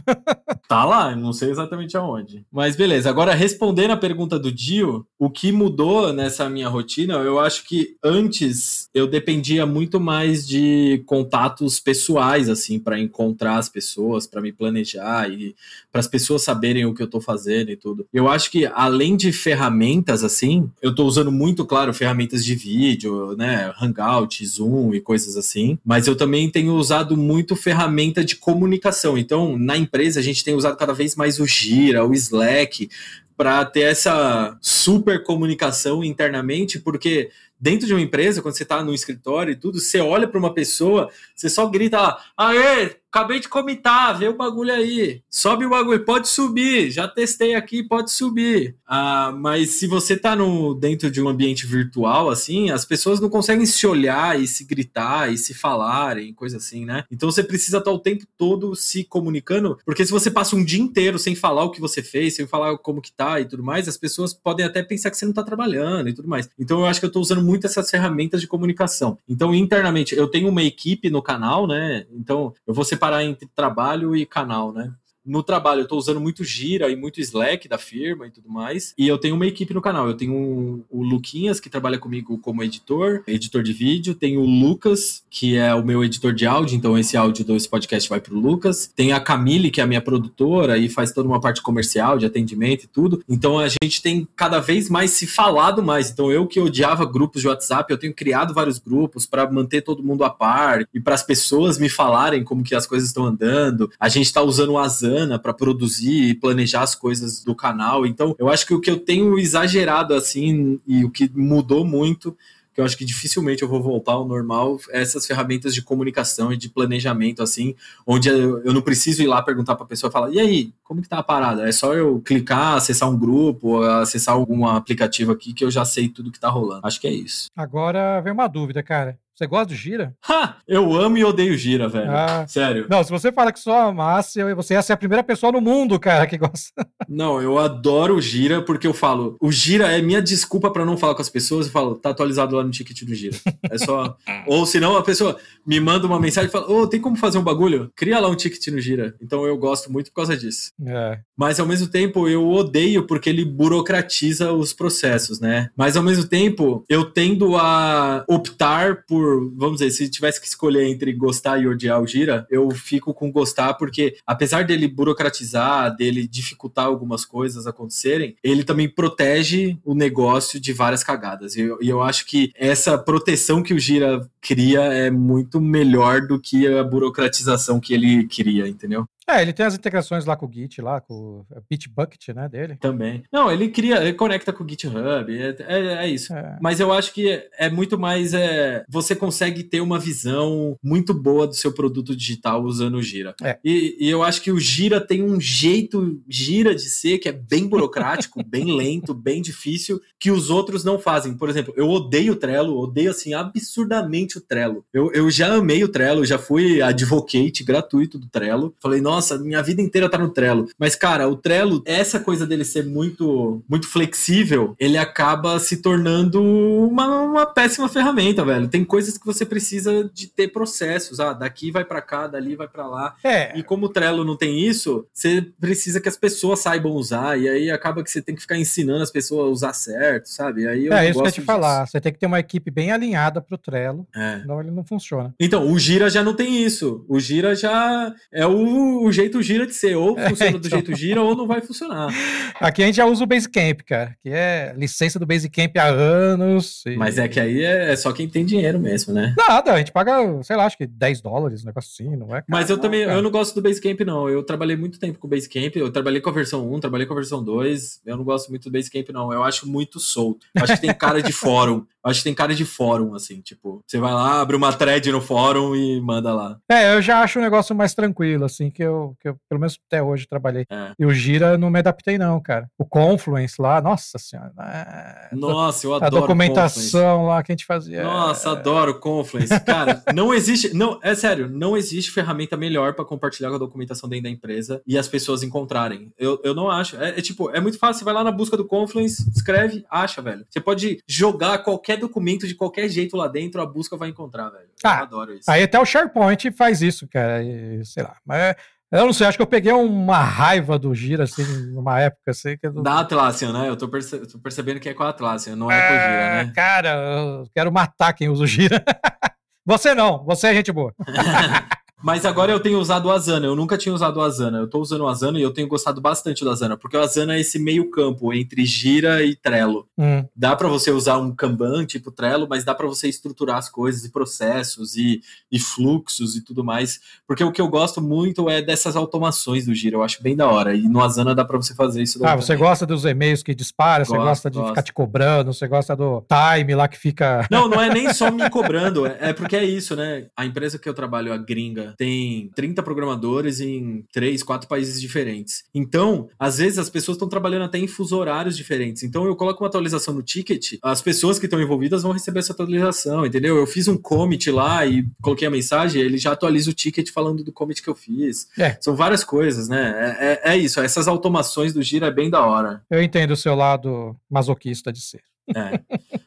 tá lá, não sei exatamente aonde. Mas beleza, agora respondendo a pergunta do Dio, o que mudou nessa minha rotina, eu acho que antes eu dependia muito mais de contatos pessoais, assim, para encontrar as pessoas, para me planejar e para as pessoas saberem o que eu tô fazendo e tudo. Eu acho que além de ferramentas, assim, eu tô usando muito, claro, ferramentas de vídeo, né, Hangout, Zoom e coisas assim, mas eu também tenho usado muito ferramenta de comunicação. Então, na empresa, a gente tem usado cada vez mais o Gira, o Slack, para ter essa super comunicação internamente, porque dentro de uma empresa, quando você está no escritório e tudo, você olha para uma pessoa, você só grita aê, acabei de comitar, vê o bagulho aí. Sobe o bagulho, pode subir. Já testei aqui, pode subir. Ah, mas se você tá no, dentro de um ambiente virtual, assim, as pessoas não conseguem se olhar e se gritar e se falarem, coisa assim, né? Então você precisa estar o tempo todo se comunicando, porque se você passa um dia inteiro sem falar o que você fez, sem falar como que tá e tudo mais, as pessoas podem até pensar que você não tá trabalhando e tudo mais. Então eu acho que eu tô usando muito essas ferramentas de comunicação. Então, internamente, eu tenho uma equipe no canal, né? Então, eu vou separar entre trabalho e canal, né? No trabalho eu estou usando muito Gira e muito Slack da firma e tudo mais. E eu tenho uma equipe no canal. Eu tenho o Luquinhas, que trabalha comigo como editor, editor de vídeo. Tenho o Lucas, que é o meu editor de áudio. Então esse áudio desse podcast vai para o Lucas. Tem a Camille, que é a minha produtora e faz toda uma parte comercial, de atendimento e tudo. Então a gente tem cada vez mais se falado mais. Então eu que odiava grupos de WhatsApp, eu tenho criado vários grupos para manter todo mundo a par e para as pessoas me falarem como que as coisas estão andando. A gente está usando o Azan para produzir e planejar as coisas do canal. Então, eu acho que o que eu tenho exagerado assim e o que mudou muito que eu acho que dificilmente eu vou voltar ao normal, é essas ferramentas de comunicação e de planejamento, assim, onde eu não preciso ir lá perguntar para a pessoa falar, e aí, como que tá a parada? É só eu clicar, acessar um grupo, acessar algum aplicativo aqui que eu já sei tudo que tá rolando. Acho que é isso. Agora vem uma dúvida, cara. Você gosta do Gira? Ha! Eu amo e odeio Gira, velho. Ah, Sério. Não, se você fala que só amasse, você ia ser a primeira pessoa no mundo, cara, que gosta. Não, eu adoro o Gira porque eu falo, o Gira é minha desculpa para não falar com as pessoas. Eu falo, tá atualizado lá no ticket do Gira. É só. Ou senão a pessoa me manda uma mensagem e fala, ô, oh, tem como fazer um bagulho? Cria lá um ticket no Gira. Então eu gosto muito por causa disso. É. Mas ao mesmo tempo eu odeio porque ele burocratiza os processos, né? Mas ao mesmo tempo eu tendo a optar por vamos dizer, se tivesse que escolher entre gostar e odiar o Gira, eu fico com gostar porque, apesar dele burocratizar, dele dificultar algumas coisas acontecerem, ele também protege o negócio de várias cagadas. E eu, e eu acho que essa proteção que o Gira cria é muito melhor do que a burocratização que ele cria, entendeu? É, ele tem as integrações lá com o Git, lá com o Bitbucket, né, dele. Também. Não, ele cria, ele conecta com o GitHub, é, é, é isso. É. Mas eu acho que é muito mais, é, você consegue ter uma visão muito boa do seu produto digital usando o Gira. É. E, e, eu acho que o Gira tem um jeito Gira de ser que é bem burocrático, bem lento, bem difícil, que os outros não fazem. Por exemplo, eu odeio o Trello, odeio assim absurdamente o Trello. Eu, eu já amei o Trello, já fui advocate gratuito do Trello. Falei, nossa, nossa, minha vida inteira tá no Trello. Mas, cara, o Trello, essa coisa dele ser muito, muito flexível, ele acaba se tornando uma, uma péssima ferramenta, velho. Tem coisas que você precisa de ter processos. Ah, daqui vai para cá, dali vai para lá. É. E como o Trello não tem isso, você precisa que as pessoas saibam usar. E aí acaba que você tem que ficar ensinando as pessoas a usar certo, sabe? Aí eu é isso que eu te falar. Você tem que ter uma equipe bem alinhada pro Trello. É. Senão ele não funciona. Então, o Gira já não tem isso. O Gira já é o o jeito gira de ser. Ou é, funciona é, então. do jeito gira ou não vai funcionar. Aqui a gente já usa o Basecamp, cara, que é licença do Basecamp há anos. E... Mas é que aí é, é, só quem tem dinheiro mesmo, né? Nada, a gente paga, sei lá, acho que 10 dólares, um negócio assim, não é? Cara, Mas eu não, também, cara. eu não gosto do Basecamp, não. Eu trabalhei muito tempo com o Basecamp, eu trabalhei com a versão 1, trabalhei com a versão 2. Eu não gosto muito do Basecamp, não. Eu acho muito solto. Acho que tem cara de fórum. Acho que tem cara de fórum, assim, tipo, você vai lá, abre uma thread no fórum e manda lá. É, eu já acho um negócio mais tranquilo, assim, que eu, que eu pelo menos até hoje trabalhei. É. E o Gira não me adaptei, não, cara. O Confluence lá, nossa senhora. É... Nossa, eu adoro. A documentação Confluence. lá que a gente fazia. Nossa, adoro Confluence. Cara, não existe. Não, é sério, não existe ferramenta melhor para compartilhar a documentação dentro da empresa e as pessoas encontrarem. Eu, eu não acho. É, é tipo, é muito fácil. Você vai lá na busca do Confluence, escreve, acha, velho. Você pode jogar qualquer documento de qualquer jeito lá dentro, a busca vai encontrar, velho. Eu ah, adoro isso. Aí até o SharePoint faz isso, cara. E, sei lá. Mas eu não sei, acho que eu peguei uma raiva do Gira, assim, numa época, assim. Que eu... Da Atlassian, né? Eu tô, perce... tô, percebendo que é com a Atlassian, não é, é com o Gira, né? Cara, eu quero matar quem usa o Gira. você não, você é gente boa. Mas agora eu tenho usado o Asana. Eu nunca tinha usado o Asana. Eu tô usando o Asana e eu tenho gostado bastante do Asana, porque o Asana é esse meio campo entre Gira e Trello. Hum. Dá para você usar um Kanban tipo Trello, mas dá para você estruturar as coisas e processos e, e fluxos e tudo mais. Porque o que eu gosto muito é dessas automações do Gira. Eu acho bem da hora. E no Asana dá para você fazer isso. Ah, você gosta dos e-mails que dispara, gosto, você gosta de gosto. ficar te cobrando, você gosta do time lá que fica. Não, não é nem só me cobrando. É, é porque é isso, né? A empresa que eu trabalho, a gringa, Tem 30 programadores em 3, 4 países diferentes. Então, às vezes as pessoas estão trabalhando até em fuso horários diferentes. Então, eu coloco uma atualização no ticket, as pessoas que estão envolvidas vão receber essa atualização, entendeu? Eu fiz um commit lá e coloquei a mensagem, ele já atualiza o ticket falando do commit que eu fiz. É. São várias coisas, né? É, é, é isso, essas automações do Gira é bem da hora. Eu entendo o seu lado masoquista de ser. É.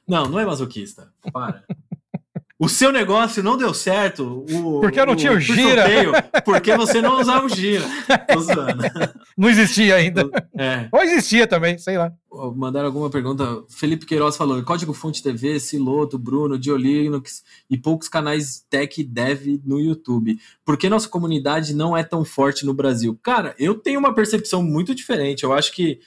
Não, não é masoquista. Para. O seu negócio não deu certo. O, porque eu não o, tinha o gira. Sorteio, porque você não usava o gira. Não existia ainda. É. Ou existia também, sei lá. Mandaram alguma pergunta. Felipe Queiroz falou: Código Fonte TV, Siloto, Bruno, Diolinux e poucos canais tech dev no YouTube. Por que nossa comunidade não é tão forte no Brasil? Cara, eu tenho uma percepção muito diferente. Eu acho que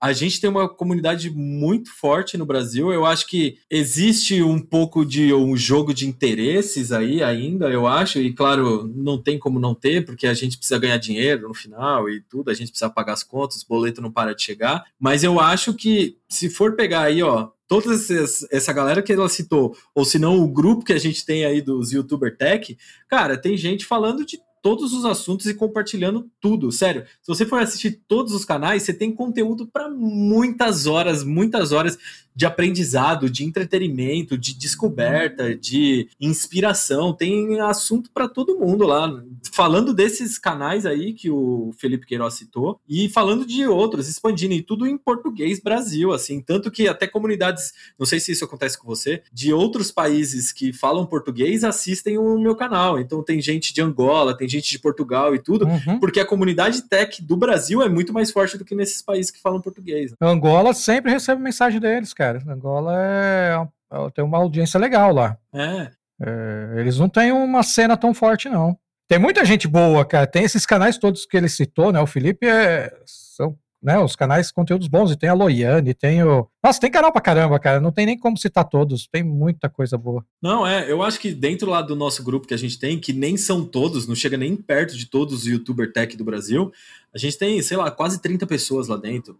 a gente tem uma comunidade muito forte no Brasil. Eu acho que existe um pouco de um jogo de interesses aí ainda, eu acho. E claro, não tem como não ter, porque a gente precisa ganhar dinheiro no final e tudo, a gente precisa pagar as contas, o boleto não para de chegar. Mas eu acho que se for pegar aí, ó, toda essa galera que ela citou, ou se não o grupo que a gente tem aí dos YouTuber Tech, cara, tem gente falando de todos os assuntos e compartilhando tudo. Sério, se você for assistir todos os canais, você tem conteúdo para muitas horas, muitas horas de aprendizado, de entretenimento, de descoberta, de inspiração. Tem assunto para todo mundo lá. Falando desses canais aí que o Felipe Queiroz citou e falando de outros, expandindo e tudo em português Brasil, assim, tanto que até comunidades, não sei se isso acontece com você, de outros países que falam português assistem o meu canal. Então tem gente de Angola, tem gente de Portugal e tudo, uhum. porque a comunidade tech do Brasil é muito mais forte do que nesses países que falam português. Né? Angola sempre recebe mensagem deles, cara. Angola é, é, tem uma audiência legal lá. É. é. Eles não têm uma cena tão forte, não. Tem muita gente boa, cara. Tem esses canais todos que ele citou, né? O Felipe é, são né, os canais conteúdos bons, e tem a Loiane, tem o. Nossa, tem canal pra caramba, cara. Não tem nem como citar todos, tem muita coisa boa. Não, é, eu acho que dentro lá do nosso grupo que a gente tem, que nem são todos, não chega nem perto de todos os youtuber tech do Brasil, a gente tem, sei lá, quase 30 pessoas lá dentro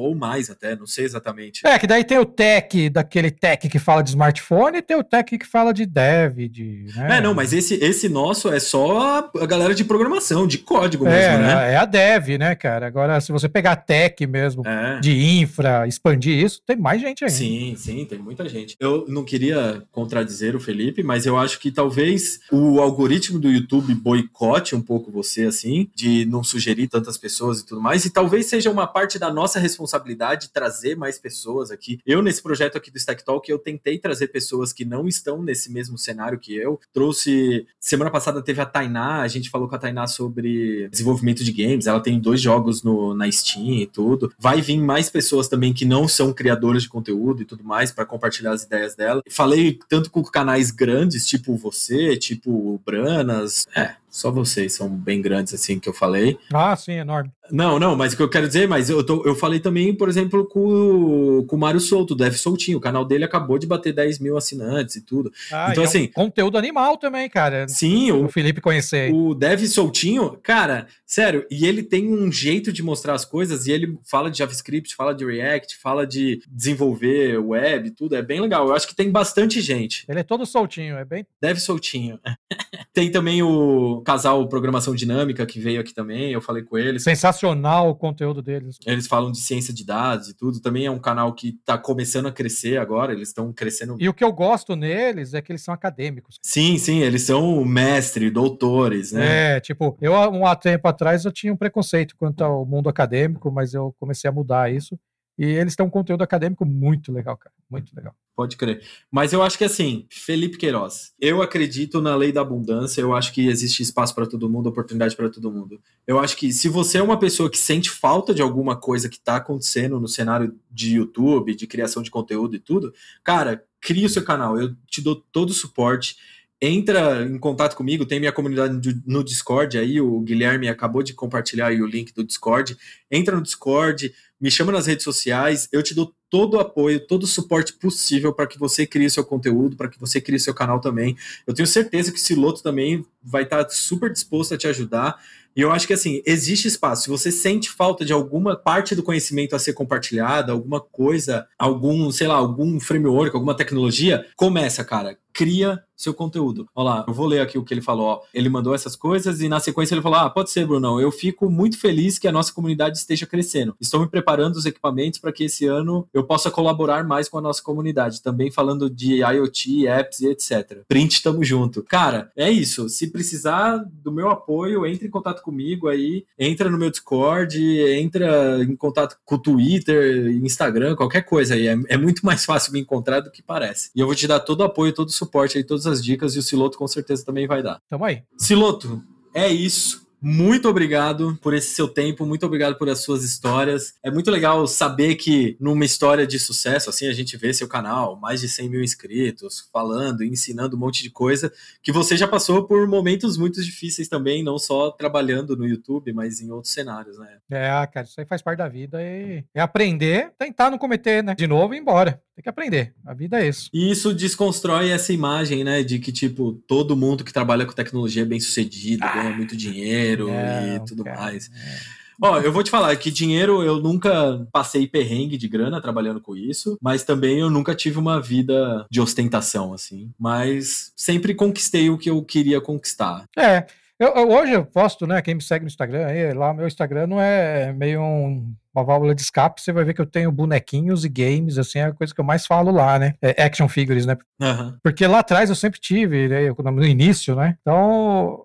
ou mais até, não sei exatamente. É, que daí tem o tech, daquele tech que fala de smartphone, e tem o tech que fala de dev, de... Né? É, não, mas esse, esse nosso é só a galera de programação, de código mesmo, é, né? É a dev, né, cara? Agora, se você pegar tech mesmo, é. de infra, expandir isso, tem mais gente aí. Sim, sim, tem muita gente. Eu não queria contradizer o Felipe, mas eu acho que talvez o algoritmo do YouTube boicote um pouco você, assim, de não sugerir tantas pessoas e tudo mais, e talvez seja uma parte da nossa responsabilidade responsabilidade de trazer mais pessoas aqui. Eu, nesse projeto aqui do Stack Talk, eu tentei trazer pessoas que não estão nesse mesmo cenário que eu. Trouxe. Semana passada teve a Tainá, a gente falou com a Tainá sobre desenvolvimento de games. Ela tem dois jogos no, na Steam e tudo. Vai vir mais pessoas também que não são criadoras de conteúdo e tudo mais para compartilhar as ideias dela. Falei tanto com canais grandes, tipo você, tipo Branas. É, só vocês são bem grandes, assim, que eu falei. Ah, sim, enorme. Não, não, mas o que eu quero dizer, mas eu, tô, eu falei também, por exemplo, com, com o Mário Souto, o Dev Soltinho. O canal dele acabou de bater 10 mil assinantes e tudo. Ah, então, e assim. É um conteúdo animal também, cara. Sim, o, o Felipe conhecer. O Dev Soltinho, cara, sério, e ele tem um jeito de mostrar as coisas, e ele fala de JavaScript, fala de React, fala de desenvolver web, tudo. É bem legal. Eu acho que tem bastante gente. Ele é todo soltinho, é bem. Dev Soltinho. tem também o casal Programação Dinâmica, que veio aqui também, eu falei com eles. Sensacional o conteúdo deles. Eles falam de ciência de dados e tudo. Também é um canal que está começando a crescer agora, eles estão crescendo. E o que eu gosto neles é que eles são acadêmicos. Sim, sim, eles são mestre, doutores, né? É, tipo, eu há um tempo atrás eu tinha um preconceito quanto ao mundo acadêmico, mas eu comecei a mudar isso. E eles têm um conteúdo acadêmico muito legal, cara. Muito legal. Pode crer. Mas eu acho que assim, Felipe Queiroz, eu acredito na lei da abundância, eu acho que existe espaço para todo mundo, oportunidade para todo mundo. Eu acho que se você é uma pessoa que sente falta de alguma coisa que está acontecendo no cenário de YouTube, de criação de conteúdo e tudo, cara, cria o seu canal. Eu te dou todo o suporte entra em contato comigo, tem minha comunidade no Discord aí, o Guilherme acabou de compartilhar o link do Discord. Entra no Discord, me chama nas redes sociais, eu te dou todo o apoio, todo o suporte possível para que você crie seu conteúdo, para que você crie seu canal também. Eu tenho certeza que o Siloto também vai estar tá super disposto a te ajudar. E eu acho que assim, existe espaço. Se você sente falta de alguma parte do conhecimento a ser compartilhada, alguma coisa, algum, sei lá, algum framework, alguma tecnologia, começa, cara cria seu conteúdo. Olha lá, eu vou ler aqui o que ele falou. Ó. Ele mandou essas coisas e na sequência ele falou: Ah, pode ser, Brunão. Eu fico muito feliz que a nossa comunidade esteja crescendo. Estou me preparando os equipamentos para que esse ano eu possa colaborar mais com a nossa comunidade. Também falando de IoT, apps e etc. Print, tamo junto. Cara, é isso. Se precisar do meu apoio, entre em contato comigo aí, entra no meu Discord, entra em contato com o Twitter, Instagram, qualquer coisa aí. É, é muito mais fácil me encontrar do que parece. E eu vou te dar todo o apoio, todo o suporte aí, todas as dicas e o Siloto com certeza também vai dar. Tamo aí. Siloto, é isso. Muito obrigado por esse seu tempo, muito obrigado por as suas histórias. É muito legal saber que numa história de sucesso, assim, a gente vê seu canal, mais de 100 mil inscritos, falando, ensinando um monte de coisa, que você já passou por momentos muito difíceis também, não só trabalhando no YouTube, mas em outros cenários, né? É, cara, isso aí faz parte da vida e é aprender, tentar não cometer, né, de novo e ir embora. Tem que aprender. A vida é isso. E isso desconstrói essa imagem, né, de que, tipo, todo mundo que trabalha com tecnologia é bem sucedido, ah, ganha muito dinheiro e tudo cara, mais. É. Ó, eu vou te falar que dinheiro eu nunca passei perrengue de grana trabalhando com isso, mas também eu nunca tive uma vida de ostentação, assim. Mas sempre conquistei o que eu queria conquistar. É. Eu, eu, hoje eu posto, né? Quem me segue no Instagram, aí, lá meu Instagram não é meio um uma válvula de escape, você vai ver que eu tenho bonequinhos e games, assim, é a coisa que eu mais falo lá, né? É action figures, né? Uhum. Porque lá atrás eu sempre tive, né? no início, né? Então,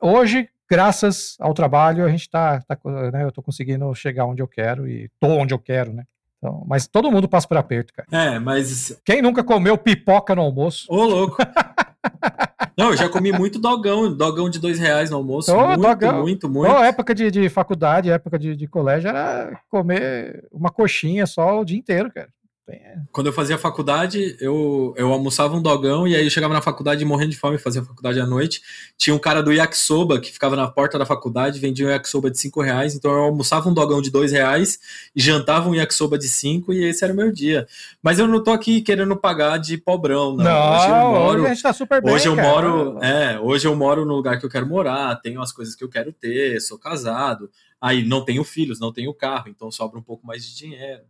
hoje, graças ao trabalho, a gente tá, tá né? Eu tô conseguindo chegar onde eu quero e tô onde eu quero, né? Então, mas todo mundo passa por aperto, cara. É, mas. Quem nunca comeu pipoca no almoço? Ô, louco! Não, eu já comi muito dogão, dogão de dois reais no almoço. Oh, muito, dogão. muito, muito. Oh, época de, de faculdade, época de, de colégio, era comer uma coxinha só o dia inteiro, cara. É. Quando eu fazia faculdade, eu, eu almoçava um dogão e aí eu chegava na faculdade morrendo de fome, fazia faculdade à noite. Tinha um cara do yakisoba que ficava na porta da faculdade, vendia um yakisoba de 5 reais. Então eu almoçava um dogão de 2 reais e jantava um yakisoba de 5 e esse era o meu dia. Mas eu não tô aqui querendo pagar de pobrão, não. não hoje, eu moro, hoje a gente tá super bem. Hoje eu cara. moro, é, hoje eu moro no lugar que eu quero morar, tenho as coisas que eu quero ter, sou casado. Aí não tenho filhos, não tenho carro, então sobra um pouco mais de dinheiro.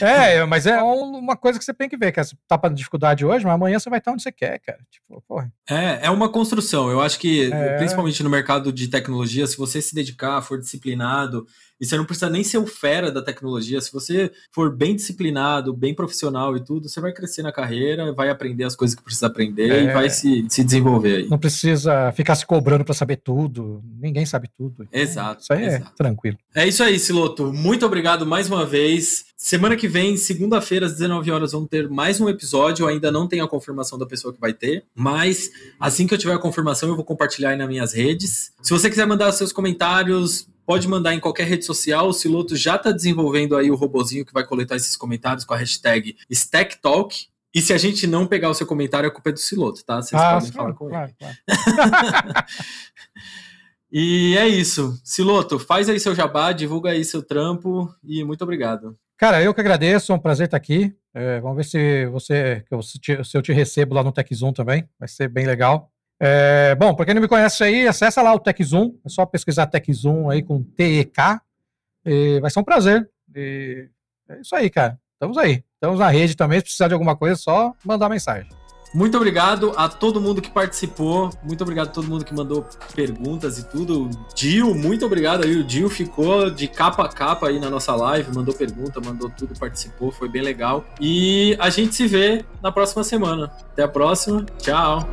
é, mas é uma coisa que você tem que ver, que você tá para dificuldade hoje, mas amanhã você vai estar onde você quer, cara. Tipo, porra. É, é uma construção. Eu acho que, é... principalmente no mercado de tecnologia, se você se dedicar, for disciplinado, e você não precisa nem ser o fera da tecnologia. Se você for bem disciplinado, bem profissional e tudo, você vai crescer na carreira, vai aprender as coisas que precisa aprender é... e vai se, se desenvolver aí. Não precisa ficar se cobrando para saber tudo. Ninguém sabe tudo. Então, exato. Isso aí é exato. é tranquilo. É isso aí, Siloto. Muito obrigado mais uma vez. Semana que vem, segunda-feira, às 19 horas, vamos ter mais um episódio. Eu ainda não tenho a confirmação da pessoa que vai ter, mas assim que eu tiver a confirmação, eu vou compartilhar aí nas minhas redes. Se você quiser mandar seus comentários, Pode mandar em qualquer rede social. O Siloto já está desenvolvendo aí o robozinho que vai coletar esses comentários com a hashtag StackTalk. E se a gente não pegar o seu comentário, a culpa é do Siloto, tá? Vocês ah, podem sim, falar com claro, ele. Claro. e é isso. Siloto, faz aí seu jabá, divulga aí seu trampo e muito obrigado. Cara, eu que agradeço, é um prazer estar aqui. É, vamos ver se você, se eu te recebo lá no TechZoom também, vai ser bem legal. É, bom, para quem não me conhece aí, acessa lá o TechZoom, é só pesquisar TechZoom aí com T-E-K, vai ser um prazer. E é isso aí, cara. Estamos aí. Estamos na rede também, se precisar de alguma coisa, é só mandar mensagem. Muito obrigado a todo mundo que participou. Muito obrigado a todo mundo que mandou perguntas e tudo. Dil, muito obrigado aí. O Dil ficou de capa a capa aí na nossa live, mandou pergunta, mandou tudo, participou, foi bem legal. E a gente se vê na próxima semana. Até a próxima. Tchau.